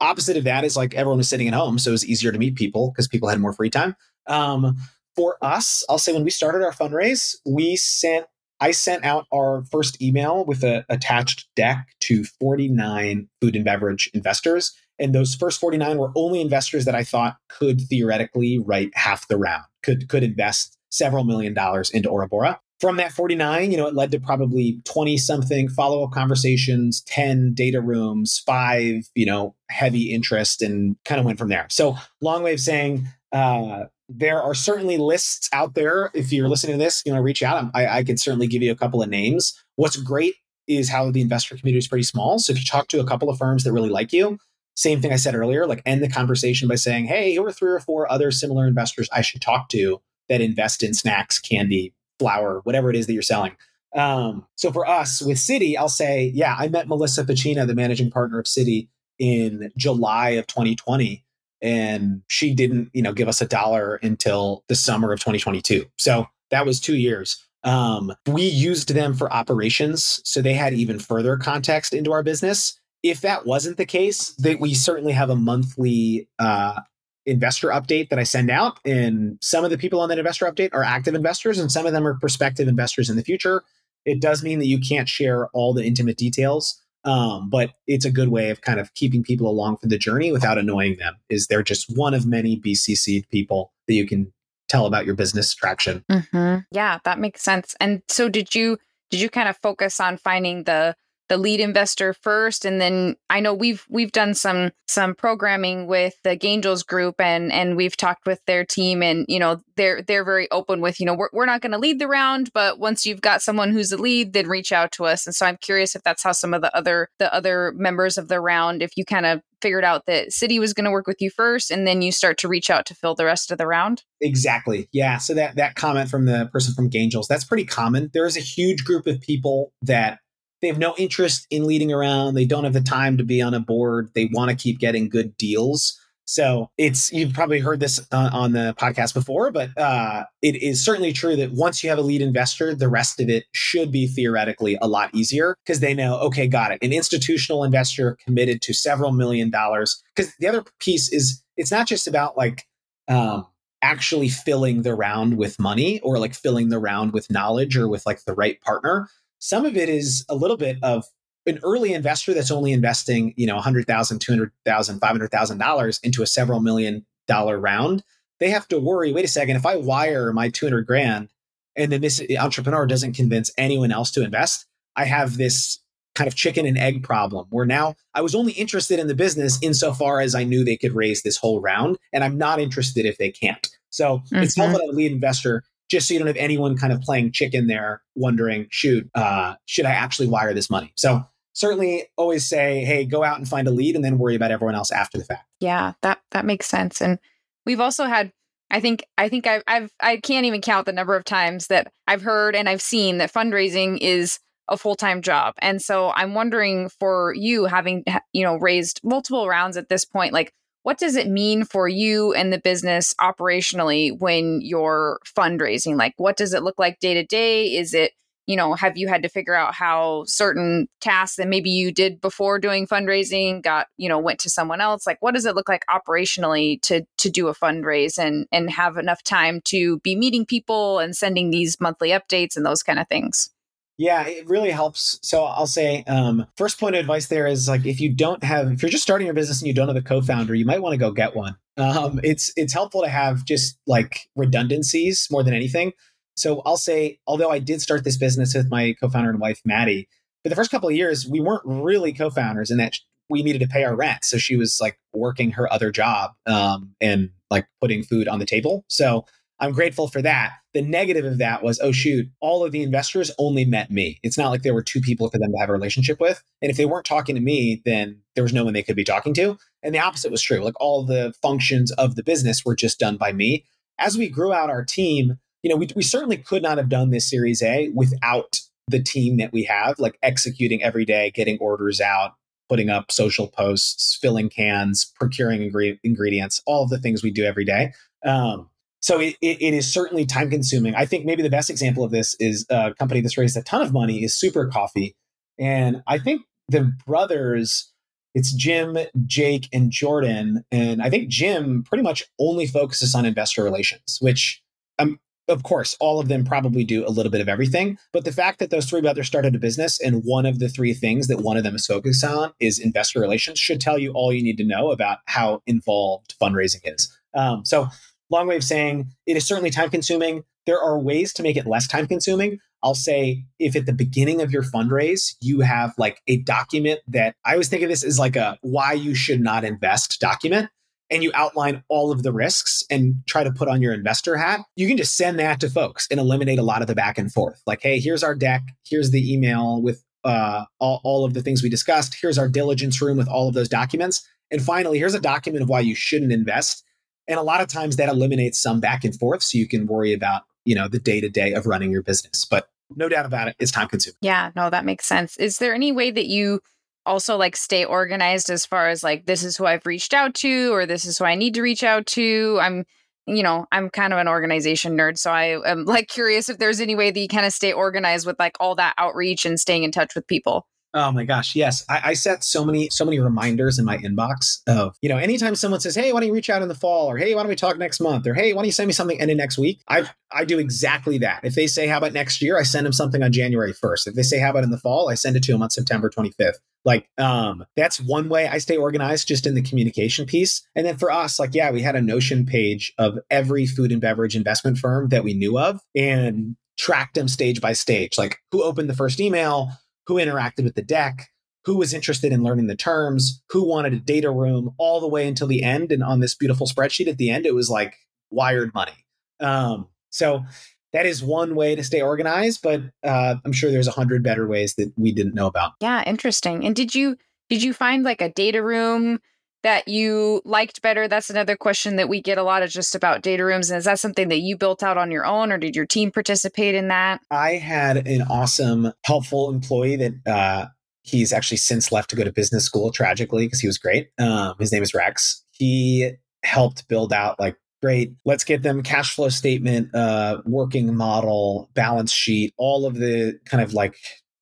opposite of that is like everyone was sitting at home, so it was easier to meet people because people had more free time. Um, for us, I'll say when we started our fundraise, we sent I sent out our first email with an attached deck to 49 food and beverage investors and those first 49 were only investors that I thought could theoretically write half the round, could could invest several million dollars into Aura Bora. From that 49, you know, it led to probably 20 something follow-up conversations, 10 data rooms, five, you know, heavy interest and kind of went from there. So long way of saying uh, there are certainly lists out there. If you're listening to this, you know, reach out. I, I could certainly give you a couple of names. What's great is how the investor community is pretty small. So if you talk to a couple of firms that really like you, same thing I said earlier, like end the conversation by saying, hey, here are three or four other similar investors I should talk to that invest in snacks, candy, flour, whatever it is that you're selling. Um, so for us with Siddhi, I'll say, yeah, I met Melissa Facchina, the managing partner of Siddhi, in July of 2020. And she didn't, you know, give us a dollar until the summer of 2022. So that was two years. Um, we used them for operations. So they had even further context into our business if that wasn't the case, that we certainly have a monthly uh, investor update that I send out, and some of the people on that investor update are active investors, and some of them are prospective investors in the future. It does mean that you can't share all the intimate details, um, but it's a good way of kind of keeping people along for the journey without annoying them. Is they're just one of many BCC people that you can tell about your business traction. Mm-hmm. Yeah, that makes sense. And so, did you did you kind of focus on finding the the lead investor first. And then i know we've we've done some some programming with the Gangels group and and we've talked with their team and you know they're they're very open with you know we're, we're not going to lead the round but once you've got someone who's a lead then reach out to us. And so i'm curious if that's how some of the other the other members of the round if you kind of figured out that Siddhi was going to work with you first and then you start to reach out to fill the rest of the round. Exactly. Yeah. So that that comment from the person from Gangels that's pretty common. There is a huge group of people that they have no interest in leading around. They don't have the time to be on a board. They want to keep getting good deals. So it's you've probably heard this uh, on the podcast before, but uh, it is certainly true that once you have a lead investor, the rest of it should be theoretically a lot easier because they know, okay, got it. An institutional investor committed to several million dollars. Because the other piece is it's not just about like um, actually filling the round with money or like filling the round with knowledge or with like the right partner some of it is a little bit of an early investor that's only investing, you know, $100,000, $200,000, $500,000 into a several million dollar round. They have to worry, wait a second, if I wire my 200 grand and then this entrepreneur doesn't convince anyone else to invest, I have this kind of chicken and egg problem where now I was only interested in the business insofar as I knew they could raise this whole round, and I'm not interested if they can't. So mm-hmm. it's helpful that a lead investor just so you don't have anyone kind of playing chicken there, wondering, shoot, uh, should I actually wire this money? So certainly always say, hey, go out and find a lead and then worry about everyone else after the fact. Yeah, that that makes sense. And we've also had I think I think I've I've I can't even count the number of times that I've heard and I've seen that fundraising is a full-time job. And so I'm wondering for you having you know raised multiple rounds at this point like what does it mean for you and the business operationally when you're fundraising? Like, what does it look like day to day? Is it you know, have you had to figure out how certain tasks that maybe you did before doing fundraising got, you know, went to someone else? Like what does it look like operationally to to do a fundraise and and have enough time to be meeting people and sending these monthly updates and those kind of things? Yeah, it really helps. So I'll say, um, first point of advice there is like if you don't have, if you're just starting your business and you don't have a co-founder, you might want to go get one. Um, it's it's helpful to have just like redundancies more than anything. So I'll say, although I did start this business with my co-founder and wife Maddie, for the first couple of years we weren't really co-founders, in that we needed to pay our rent. So she was like working her other job um, and like putting food on the table. So I'm grateful for that. The negative of that was, oh, shoot, all of the investors only met me. It's not like there were two people for them to have a relationship with. And if they weren't talking to me, then there was no one they could be talking to. And the opposite was true. Like all the functions of the business were just done by me. As we grew out our team, you know, we, we certainly could not have done this Series A without the team that we have, like executing every day, getting orders out, putting up social posts, filling cans, procuring ingre- ingredients, all of the things we do every day. Um, so it, it, it is certainly time consuming. I think maybe the best example of this is a company that's raised a ton of money is Super Coffee. And I think the brothers, it's Jim, Jake, and Jordan. And I think Jim pretty much only focuses on investor relations, which um, of course, all of them probably do a little bit of everything. But the fact that those three brothers started a business and one of the three things that one of them is focused on is investor relations should tell you all you need to know about how involved fundraising is. Um, so long way of saying it is certainly time consuming. There are ways to make it less time consuming. I'll say if at the beginning of your fundraise, you have like a document that I always think of this as like a why you should not invest document and you outline all of the risks and try to put on your investor hat, you can just send that to folks and eliminate a lot of the back and forth. Like, hey, here's our deck, here's the email with uh, all, all of the things we discussed, here's our diligence room with all of those documents. And finally, here's a document of why you shouldn't invest and a lot of times that eliminates some back and forth so you can worry about, you know, the day to day of running your business. But no doubt about it, it's time consuming. Yeah, no, that makes sense. Is there any way that you also like stay organized as far as like this is who I've reached out to or this is who I need to reach out to? I'm you know, I'm kind of an organization nerd, so I am like curious if there's any way that you kind of stay organized with like all that outreach and staying in touch with people. Oh my gosh, yes. I, I, set so many, so many reminders in my inbox of, you know, anytime someone says, Hey, why don't you reach out in the fall? Or hey, why don't we talk next month? Or hey, why don't you send me something end of next week? I I do exactly that. If they say, How about next year? I send them something on January 1st. If they say, How about in the fall? I send it to them on September 25th. Like, um, that's one way I stay organized just in the communication piece. And then for us, like, yeah, we had a Notion page of every food and beverage investment firm that we knew of and tracked them stage by stage. Like who opened the first email, who interacted with the deck, who was interested in learning the terms, who wanted a data room, all the way until the end. And on this beautiful spreadsheet at the end, it was like wired money. Um, so that is one way to stay organized, but uh, I'm sure there's a hundred better ways that we didn't know about. Yeah, interesting. And did you did you find like a data room that you liked better? That's another question that we get a lot of just about data rooms. And is that something that you built out on your own or did your team participate in that? I had an awesome, helpful employee that uh, he's actually since left to go to business school tragically because he was great. Um, his name is Rex. He helped build out like great let's get them cash flow statement uh working model balance sheet all of the kind of like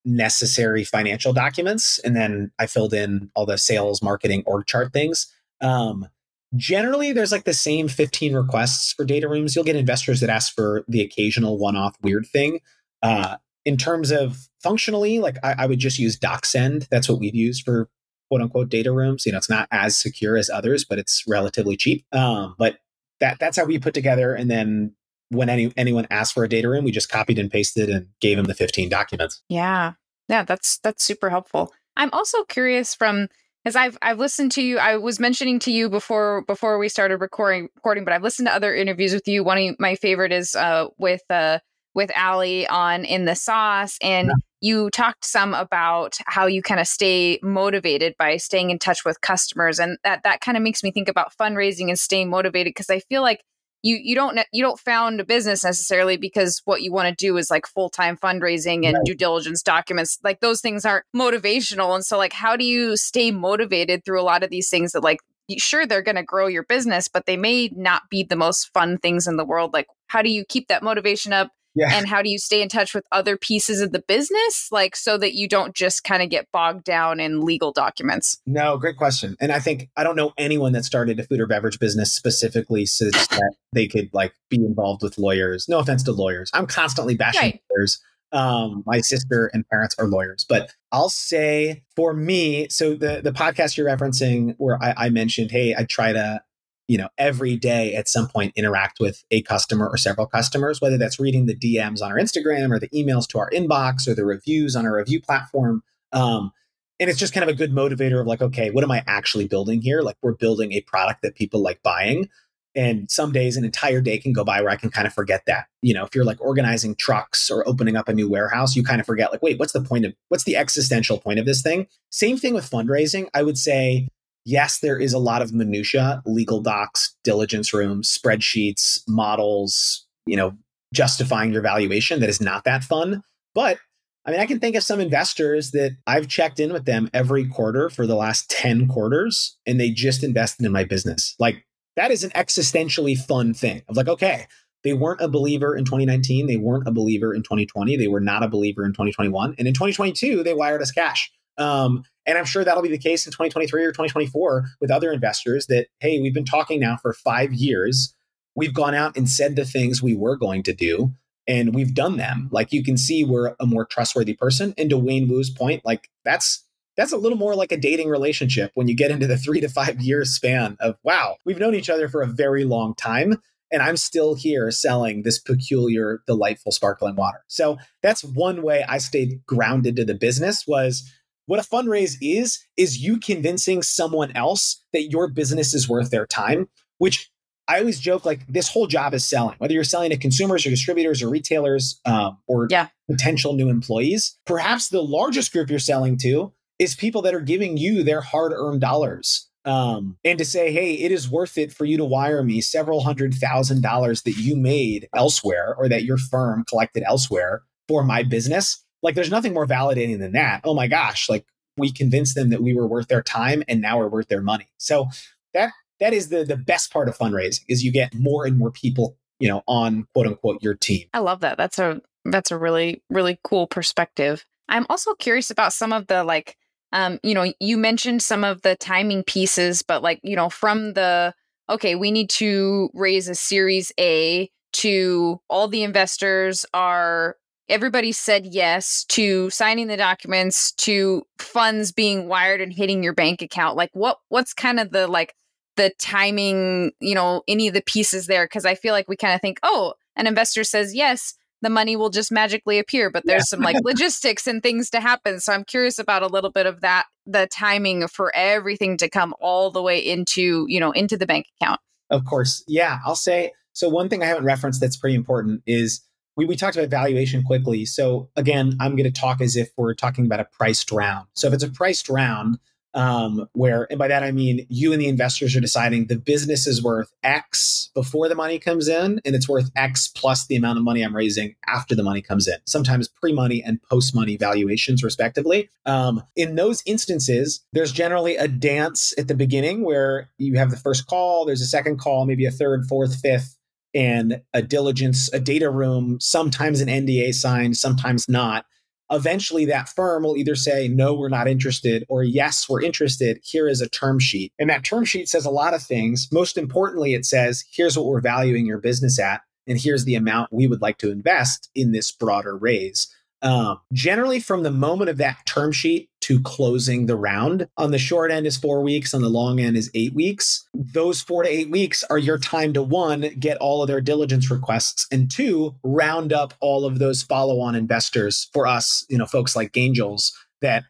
necessary financial documents. And then I filled in all the sales, marketing, org chart things. Um, generally, there's like the same 15 requests for data rooms. You'll get investors that ask for the occasional one off weird thing. Uh, in terms of functionally, like I, I would just use DocSend. That's what we've used for quote unquote data rooms. You know, it's not as secure as others, but it's relatively cheap. Um, but that that's how we put together. And then when any anyone asked for a data room, we just copied and pasted and gave them the 15 documents. Yeah. Yeah, that's that's super helpful. I'm also curious from because I've I've listened to you. I was mentioning to you before before we started recording recording, but I've listened to other interviews with you. One of my favorite is uh with uh with Ali on in the sauce and yeah. you talked some about how you kind of stay motivated by staying in touch with customers and that that kind of makes me think about fundraising and staying motivated because I feel like you you don't you don't found a business necessarily because what you want to do is like full-time fundraising and right. due diligence documents like those things aren't motivational and so like how do you stay motivated through a lot of these things that like sure they're going to grow your business but they may not be the most fun things in the world like how do you keep that motivation up Yeah. And how do you stay in touch with other pieces of the business, like so that you don't just kind of get bogged down in legal documents? No, great question. And I think I don't know anyone that started a food or beverage business specifically so that they could like be involved with lawyers. No offense to lawyers. I'm constantly bashing right. lawyers. Um, my sister and parents are lawyers, but I'll say for me, so the the podcast you're referencing, where I, I mentioned, hey, I try to you know every day at some point interact with a customer or several customers whether that's reading the dms on our instagram or the emails to our inbox or the reviews on our review platform um, and it's just kind of a good motivator of like okay what am i actually building here? Like we're building a product that people like buying and some days an entire day can go by where i can kind of forget that. You know if you're like organizing trucks or opening up a new warehouse you kind of forget like wait what's the point of what's the existential point of this thing? Same thing with fundraising. I would say yes, there is a lot of minutia, legal docs, diligence rooms, spreadsheets, models, you know, justifying your valuation that is not that fun. But I mean, I can think of some investors that I've checked in with them every quarter for the last 10 quarters, and they just invested in my business. Like, that is an existentially fun thing of like, okay, they weren't a believer in 2019. They weren't a believer in 2020. They were not a believer in 2021. And in 2022, they wired us cash. Um, and I'm sure that'll be the case in 2023 or 2024 with other investors that, hey, we've been talking now for five years. We've gone out and said the things we were going to do, and we've done them. Like you can see, we're a more trustworthy person. And to Wayne Wu's point, like that's that's a little more like a dating relationship when you get into the three to five years span of wow, we've known each other for a very long time. And I'm still here selling this peculiar, delightful sparkling water. So that's one way I stayed grounded to the business was what a fundraise is, is you convincing someone else that your business is worth their time, which I always joke like this whole job is selling, whether you're selling to consumers or distributors or retailers um, or yeah. potential new employees. Perhaps the largest group you're selling to is people that are giving you their hard earned dollars. Um, and to say, hey, it is worth it for you to wire me several hundred thousand dollars that you made elsewhere or that your firm collected elsewhere for my business like there's nothing more validating than that. Oh my gosh, like we convinced them that we were worth their time and now we're worth their money. So that that is the the best part of fundraising is you get more and more people, you know, on quote unquote your team. I love that. That's a that's a really really cool perspective. I'm also curious about some of the like um you know, you mentioned some of the timing pieces, but like, you know, from the okay, we need to raise a series A to all the investors are everybody said yes to signing the documents to funds being wired and hitting your bank account. Like what what's kind of the like the timing you know any of the pieces there? Because i feel like we kind of think oh an investor says yes the money will just magically appear but there's yeah. some like logistics and things to happen. So i'm curious about a little bit of that the timing for everything to come all the way into you know into the bank account. Of course. Yeah i'll say so one thing i haven't referenced that's pretty important is we, we talked about valuation quickly. So again, I'm going to talk as if we're talking about a priced round. So if it's a priced round, um, where, and by that I mean you and the investors are deciding the business is worth X before the money comes in, and it's worth X plus the amount of money I'm raising after the money comes in. Sometimes pre money and post money valuations, respectively. Um, in those instances, there's generally a dance at the beginning where you have the first call, there's a second call, maybe a third, fourth, fifth and a diligence, a data room, sometimes an NDA signed, sometimes not. Eventually, that firm will either say, no, we're not interested, or yes, we're interested. Here is a term sheet. And that term sheet says a lot of things. Most importantly, it says, here's what we're valuing your business at, and here's the amount we would like to invest in this broader raise. Um, generally, from the moment of that term sheet to closing the round, on the short end is four weeks, on the long end is eight weeks. Those four to eight weeks are your time to one, get all of their diligence requests, and two, round up all of those follow on investors for us, you know, folks like Angels that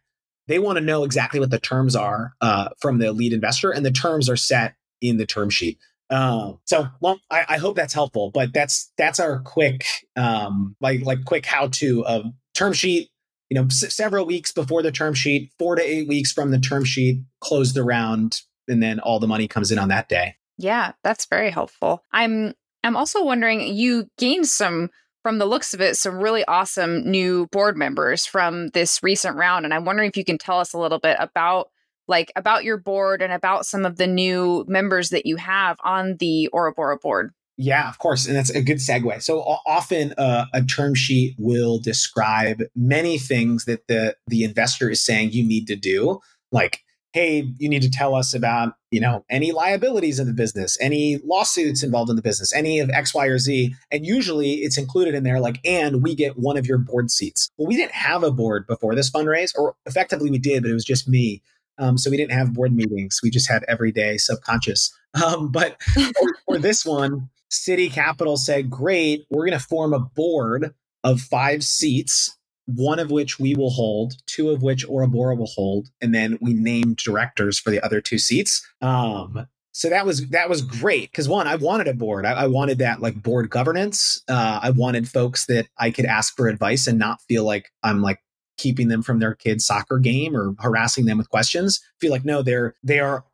they want to know exactly what the terms are uh, from the lead investor, and the terms are set in the term sheet. Um, so well, I, I, hope that's helpful, but that's that's our quick um, like like quick how to of term sheet, you know, s- several weeks before the term sheet, four to eight weeks from the term sheet, close the round, and then all the money comes in on that day. Yeah, that's very helpful. I'm I'm also wondering you gained some from the looks of it some really awesome new board members from this recent round and I'm wondering if you can tell us a little bit about like about your board and about some of the new members that you have on the Aura Bora board. Yeah, of course. And that's a good segue. So often uh, a term sheet will describe many things that the the investor is saying you need to do, like hey, you need to tell us about, you know, any liabilities in the business, any lawsuits involved in the business, any of X, Y, or Z. And usually it's included in there like, and we get one of your board seats. Well, we didn't have a board before this fundraise, or effectively we did, but it was just me. Um, so we didn't have board meetings. We just had everyday subconscious. Um, but for, for this one, Siddhi Capital said, great, we're going to form a board of five seats one of which we will hold, two of which Aura Bora will hold, and then we named directors for the other two seats. Um, so that was that was great because one, I wanted a board. I, I wanted that like board governance. Uh, I wanted folks that I could ask for advice and not feel like I'm like keeping them from their kid's soccer game or harassing them with questions. Feel like no, they're they are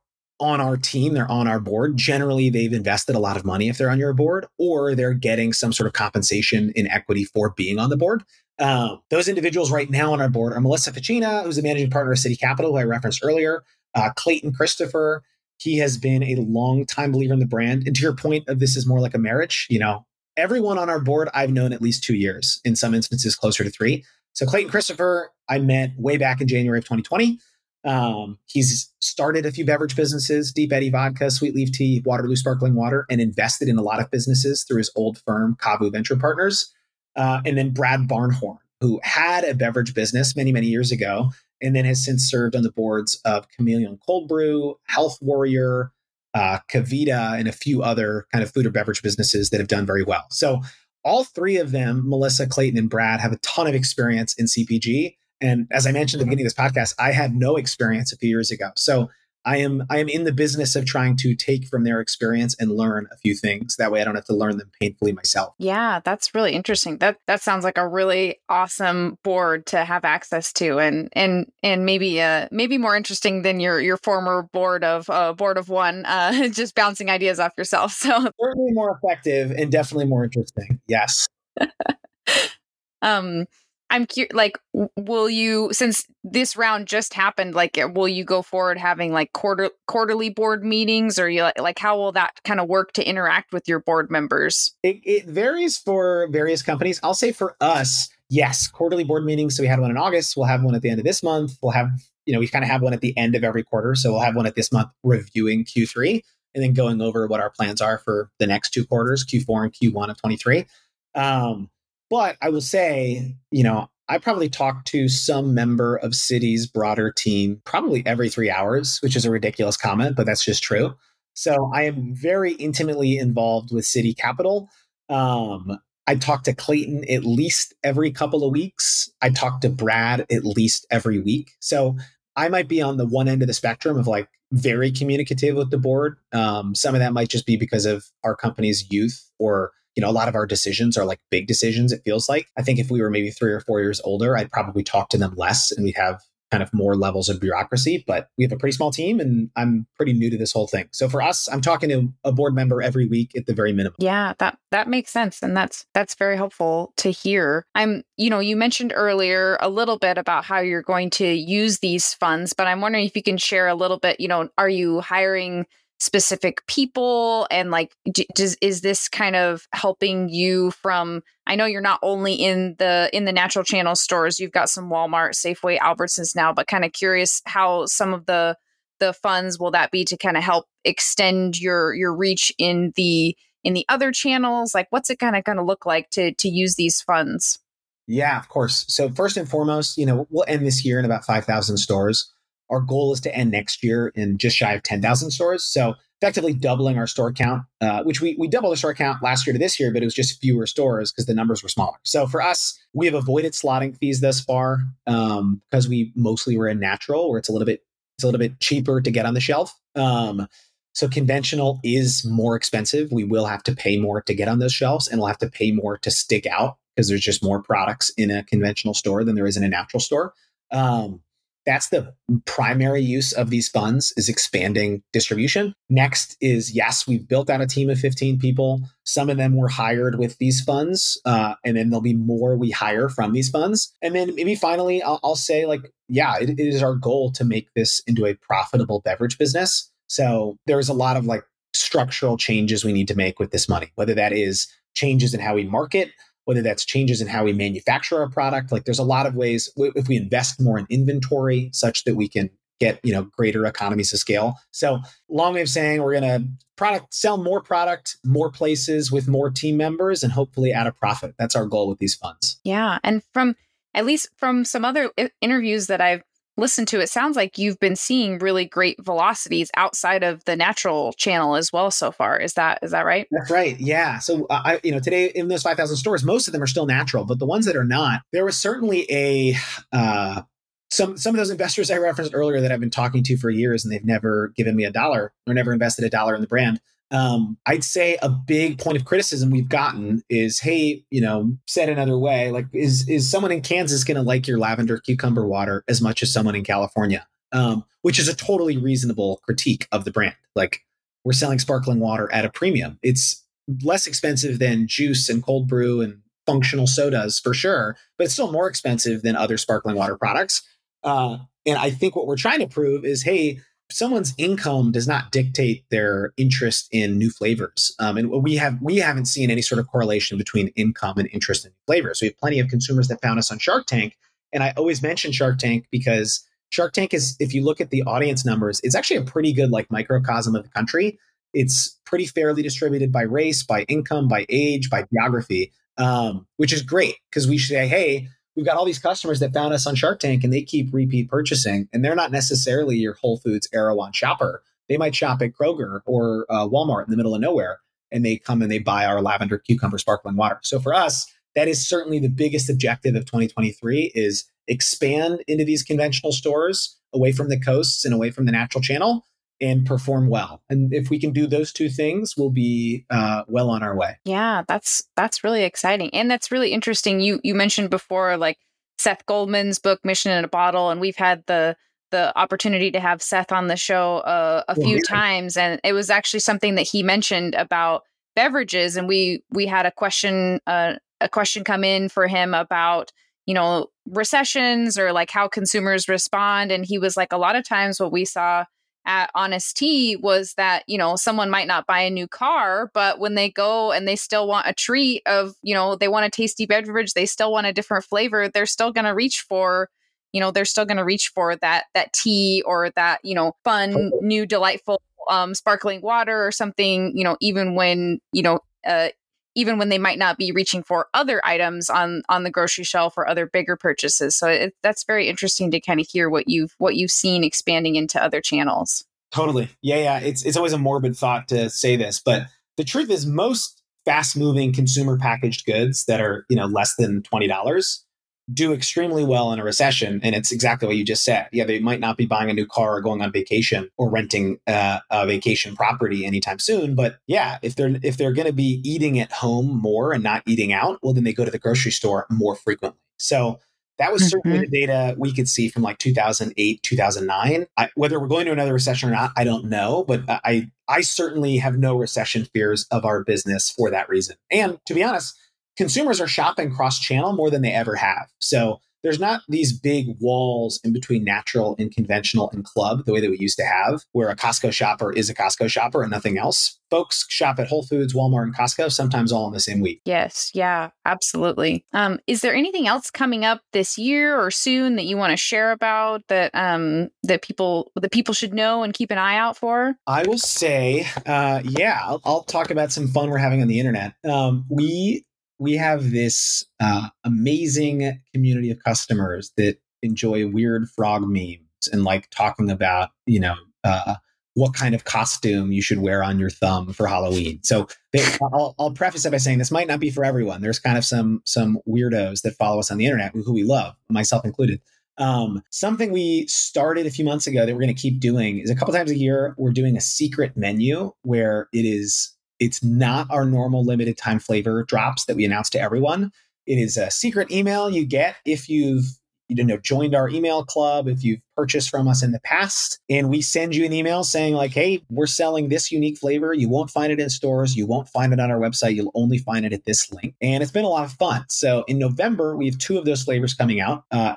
on our team, they're on our board. Generally, they've invested a lot of money if they're on your board, or they're getting some sort of compensation in equity for being on the board. Um, those individuals right now on our board are Melissa Facchina, who's the managing partner of Siddhi Capital, who I referenced earlier, uh, Clayton Christopher. He has been a long time believer in the brand. And to your point of this is more like a marriage, you know, everyone on our board I've known at least two years, in some instances closer to three. So Clayton Christopher, I met way back in January of 2020. Um, he's started a few beverage businesses, Deep Eddy Vodka, Sweet Leaf Tea, Waterloo Sparkling Water, and invested in a lot of businesses through his old firm, CAVU Venture Partners. Uh, and then Brad Barnhorn, who had a beverage business many, many years ago, and then has since served on the boards of Chameleon Cold Brew, Health Warrior, uh, KeVita, and a few other kind of food or beverage businesses that have done very well. So all three of them, Melissa, Clayton, and Brad, have a ton of experience in CPG. And as I mentioned at the beginning of this podcast, I had no experience a few years ago. So I am I am in the business of trying to take from their experience and learn a few things. That way I don't have to learn them painfully myself. Yeah, that's really interesting. That that sounds like a really awesome board to have access to and and and maybe uh maybe more interesting than your your former board of uh board of one uh just bouncing ideas off yourself. So certainly more effective and definitely more interesting. Yes. um I'm curious, like, will you, since this round just happened, like, will you go forward having like quarter quarterly board meetings, or you like, like how will that kind of work to interact with your board members? It, it varies for various companies. I'll say for us, yes, quarterly board meetings. So we had one in August. We'll have one at the end of this month. We'll have, you know, we kind of have one at the end of every quarter. So we'll have one at this month reviewing Q3 and then going over what our plans are for the next two quarters, Q4 and Q1 of 23. Um, but I will say, you know, I probably talk to some member of Siddhi's broader team probably every three hours, which is a ridiculous comment, but that's just true. So I am very intimately involved with Siddhi Capital. Um, I talk to Clayton at least every couple of weeks. I talk to Brad at least every week. So I might be on the one end of the spectrum of like very communicative with the board. Um, some of that might just be because of our company's youth or you know, a lot of our decisions are like big decisions, it feels like. I think if we were maybe three or four years older, I'd probably talk to them less and we'd have kind of more levels of bureaucracy, but we have a pretty small team and I'm pretty new to this whole thing. So for us, I'm talking to a board member every week at the very minimum. Yeah, that that makes sense and that's that's very helpful to hear. I'm, you know, you mentioned earlier a little bit about how you're going to use these funds, but I'm wondering if you can share a little bit, you know, are you hiring specific people and like does is this kind of helping you from I know you're not only in the in the natural channel stores you've got some Walmart Safeway Albertsons now but kind of curious how some of the the funds will that be to kind of help extend your your reach in the in the other channels? Like what's it kind of going to look like to to use these funds? Yeah of course. So first and foremost you know we'll end this year in about 5000 stores our goal is to end next year in just shy of 10,000 stores. So effectively doubling our store count, uh, which we, we doubled our store count last year to this year, but it was just fewer stores because the numbers were smaller. So for us, we have avoided slotting fees thus far um, because we mostly were in natural where it's a little bit it's a little bit cheaper to get on the shelf. Um, so conventional is more expensive. We will have to pay more to get on those shelves and we'll have to pay more to stick out because there's just more products in a conventional store than there is in a natural store. Um, that's the primary use of these funds is expanding distribution. Next is yes we've built out a team of 15 people. Some of them were hired with these funds uh, and then there'll be more we hire from these funds. And then maybe finally i'll, I'll say like yeah it, it is our goal to make this into a profitable beverage business. So there's a lot of like structural changes we need to make with this money, whether that is changes in how we market, whether that's changes in how we manufacture our product. Like there's a lot of ways if we invest more in inventory such that we can get you know greater economies of scale. So long way of saying we're going to product sell more product more places with more team members and hopefully add a profit. That's our goal with these funds. Yeah and from at least from some other interviews that i've listened to it sounds like you've been seeing really great velocities outside of the natural channel as well so far. Is that is that right? That's right. Yeah. So uh, i you know today in those 5000 stores most of them are still natural but the ones that are not there was certainly a uh, some some of those investors I referenced earlier that I've been talking to for years and they've never given me a dollar or never invested a dollar in the brand. Um, I'd say a big point of criticism we've gotten is, hey, you know, said another way, like is is someone in Kansas going to like your lavender cucumber water as much as someone in California? Um, which is a totally reasonable critique of the brand. Like we're selling sparkling water at a premium. It's less expensive than juice and cold brew and functional sodas for sure, but it's still more expensive than other sparkling water products. Uh, and I think what we're trying to prove is, hey, someone's income does not dictate their interest in new flavors. Um, and we have we haven't seen any sort of correlation between income and interest in flavors. We have plenty of consumers that found us on Shark Tank, and I always mention Shark Tank because Shark Tank is, if you look at the audience numbers, it's actually a pretty good like microcosm of the country. It's pretty fairly distributed by race, by income, by age, by geography, um, which is great because we say, hey, we've got all these customers that found us on Shark Tank and they keep repeat purchasing, and they're not necessarily your Whole Foods Erewhon shopper. They might shop at Kroger or uh, Walmart in the middle of nowhere, and they come and they buy our lavender cucumber sparkling water. So for us, that is certainly the biggest objective of 2023 is expand into these conventional stores away from the coasts and away from the natural channel and perform well. And if we can do those two things, we'll be uh, well on our way. Yeah, that's that's really exciting, and that's really interesting. You you mentioned before like Seth Goldman's book Mission in a Bottle, and we've had the the opportunity to have Seth on the show uh, a few times, and it was actually something that he mentioned about beverages, and we we had a question uh, a question come in for him about you know recessions or like how consumers respond, and he was like a lot of times what we saw at Honest Tea was that, you know, someone might not buy a new car, but when they go and they still want a treat of, you know, they want a tasty beverage, they still want a different flavor, they're still going to reach for, you know, they're still going to reach for that that tea or that, you know, fun, new delightful um sparkling water or something, you know, even when, you know, uh even when they might not be reaching for other items on on the grocery shelf or other bigger purchases. So it, that's very interesting to kind of hear what you've what you've seen expanding into other channels. Totally, yeah, yeah. It's it's always a morbid thought to say this, but the truth is most fast moving consumer packaged goods that are you know less than twenty dollars do extremely well in a recession. And it's exactly what you just said. Yeah, they might not be buying a new car or going on vacation or renting uh, a vacation property anytime soon. But yeah, if they're if they're going to be eating at home more and not eating out, well, then they go to the grocery store more frequently. So that was certainly mm-hmm. the data we could see from like 2008, 2009. I, whether we're going to another recession or not, I don't know. But I I certainly have no recession fears of our business for that reason. And to be honest consumers are shopping cross channel more than they ever have. So there's not these big walls in between natural and conventional and club the way that we used to have, where a Costco shopper is a Costco shopper and nothing else. Folks shop at Whole Foods, Walmart, and Costco sometimes all in the same week. Yes, yeah, absolutely. Um, is there anything else coming up this year or soon that you want to share about that um, that people that people should know and keep an eye out for? I will say, uh, yeah, I'll, I'll talk about some fun we're having on the internet. Um, we we have this uh, amazing community of customers that enjoy weird frog memes and like talking about, you know, uh, what kind of costume you should wear on your thumb for Halloween. So they, I'll, I'll, preface it by saying this might not be for everyone. There's kind of some some weirdos that follow us on the internet who we love, myself included. Um, something we started a few months ago that we're going to keep doing is a couple times a year we're doing a secret menu where it is it's not our normal limited time flavor drops that we announce to everyone. It is a secret email you get if you've you know joined our email club if you've purchased from us in the past and we send you an email saying like hey we're selling this unique flavor. You won't find it in stores. You won't find it on our website. You'll only find it at this link. And it's been a lot of fun. So in november we have two of those flavors coming out. Uh,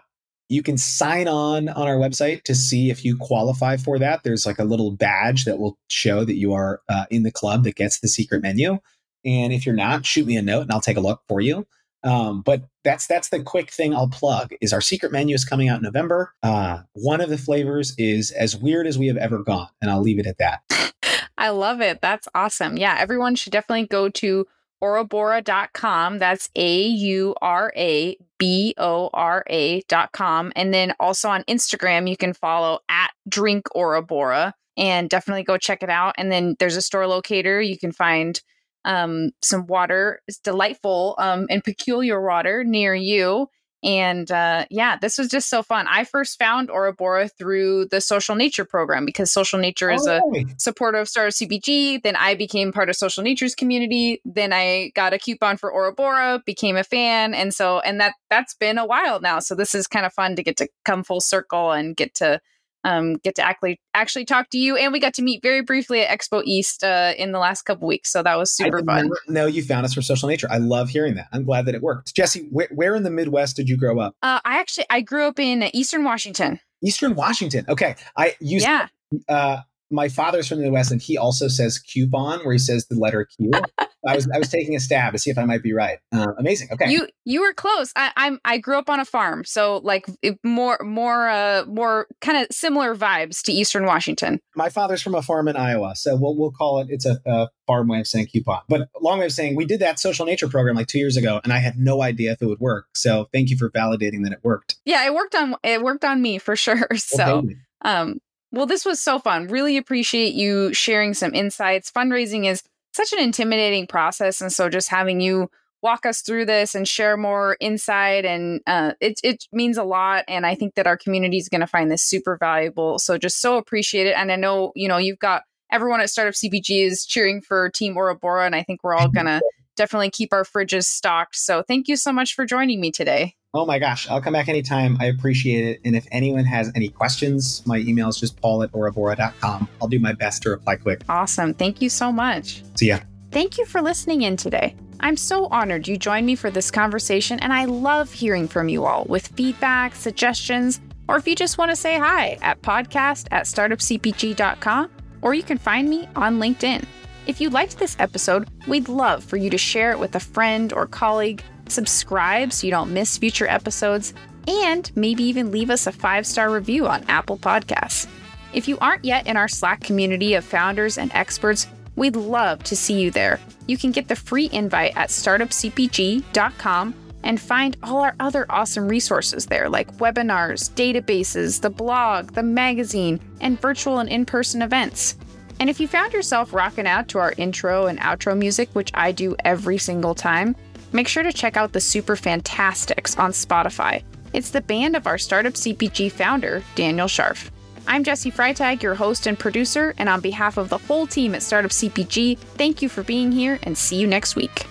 You can sign on on our website to see if you qualify for that. There's like a little badge that will show that you are uh, in the club that gets the secret menu. And if you're not, shoot me a note and I'll take a look for you. Um, but that's that's the quick thing I'll plug is our secret menu is coming out in November. Uh, one of the flavors is as weird as we have ever gone, and I'll leave it at that. I love it. That's awesome. Yeah, everyone should definitely go to aurabora.com. That's A U R A B O R A.com. And then also on Instagram, you can follow at Drink Aurabora and definitely go check it out. And then there's a store locator. You can find um, some water. It's delightful um, and peculiar water near you. And uh, yeah, this was just so fun. I first found Aura Bora through the Social Nature program because Social Nature is Oh, a supporter of Startup CPG. Then I became part of Social Nature's community. Then I got a coupon for Aura Bora, became a fan, and so and that that's been a while now. So this is kind of fun to get to come full circle and get to um, get to actually actually talk to you. And we got to meet very briefly at Expo East uh, in the last couple weeks, so that was super fun. No, you found us for social nature. I love hearing that. I'm glad that it worked. Jesse, where, where in the Midwest did you grow up? Uh, I actually I grew up in Eastern Washington. Eastern Washington. Okay, I used Yeah, uh, my father's from the Midwest, and he also says coupon, where he says the letter Q. I was I was taking a stab to see if I might be right. Uh, amazing. Okay, you you were close. I, I'm I grew up on a farm, so like more more uh more kind of similar vibes to Eastern Washington. my father's from a farm in Iowa, so we'll we'll call it. It's a, a farm way of saying coupon, but long way of saying we did that social nature program like two years ago, and I had no idea if it would work. So thank you for validating that it worked. Yeah, it worked on it worked on me for sure. So you. um well this was so fun. Really appreciate you sharing some insights. Fundraising is such an intimidating process, and so just having you walk us through this and share more insight and uh, it, it means a lot and i think that our community is going to find this super valuable so just so appreciate it and i know you know you've got everyone at startup cpg is cheering for team Aura Bora and i think we're all going to definitely keep our fridges stocked so thank you so much for joining me today Oh my gosh, I'll come back anytime. I appreciate it. And if anyone has any questions, my email is just paul at aurabora.com. I'll do my best to reply quick. awesome thank you so much See ya. Thank you for listening in today. I'm so honored you joined me for this conversation, and I love hearing from you all with feedback, suggestions, or if you just want to say hi at podcast at startupcpg.com, or you can find me on LinkedIn. If you liked this episode, we'd love for you to share it with a friend or colleague, subscribe so you don't miss future episodes, and maybe even leave us a five star review on Apple Podcasts. If you aren't yet in our Slack community of founders and experts, we'd love to see you there. You can get the free invite at startupcpg.com and find all our other awesome resources there, like webinars, databases, the blog, the magazine, and virtual and in person events. And if you found yourself rocking out to our intro and outro music, which I do every single time, make sure to check out the Super Fantastics on Spotify. It's the band of our Startup CPG founder, Daniel Scharf. I'm Jesse Freitag, your host and producer, and on behalf of the whole team at Startup CPG, thank you for being here and see you next week.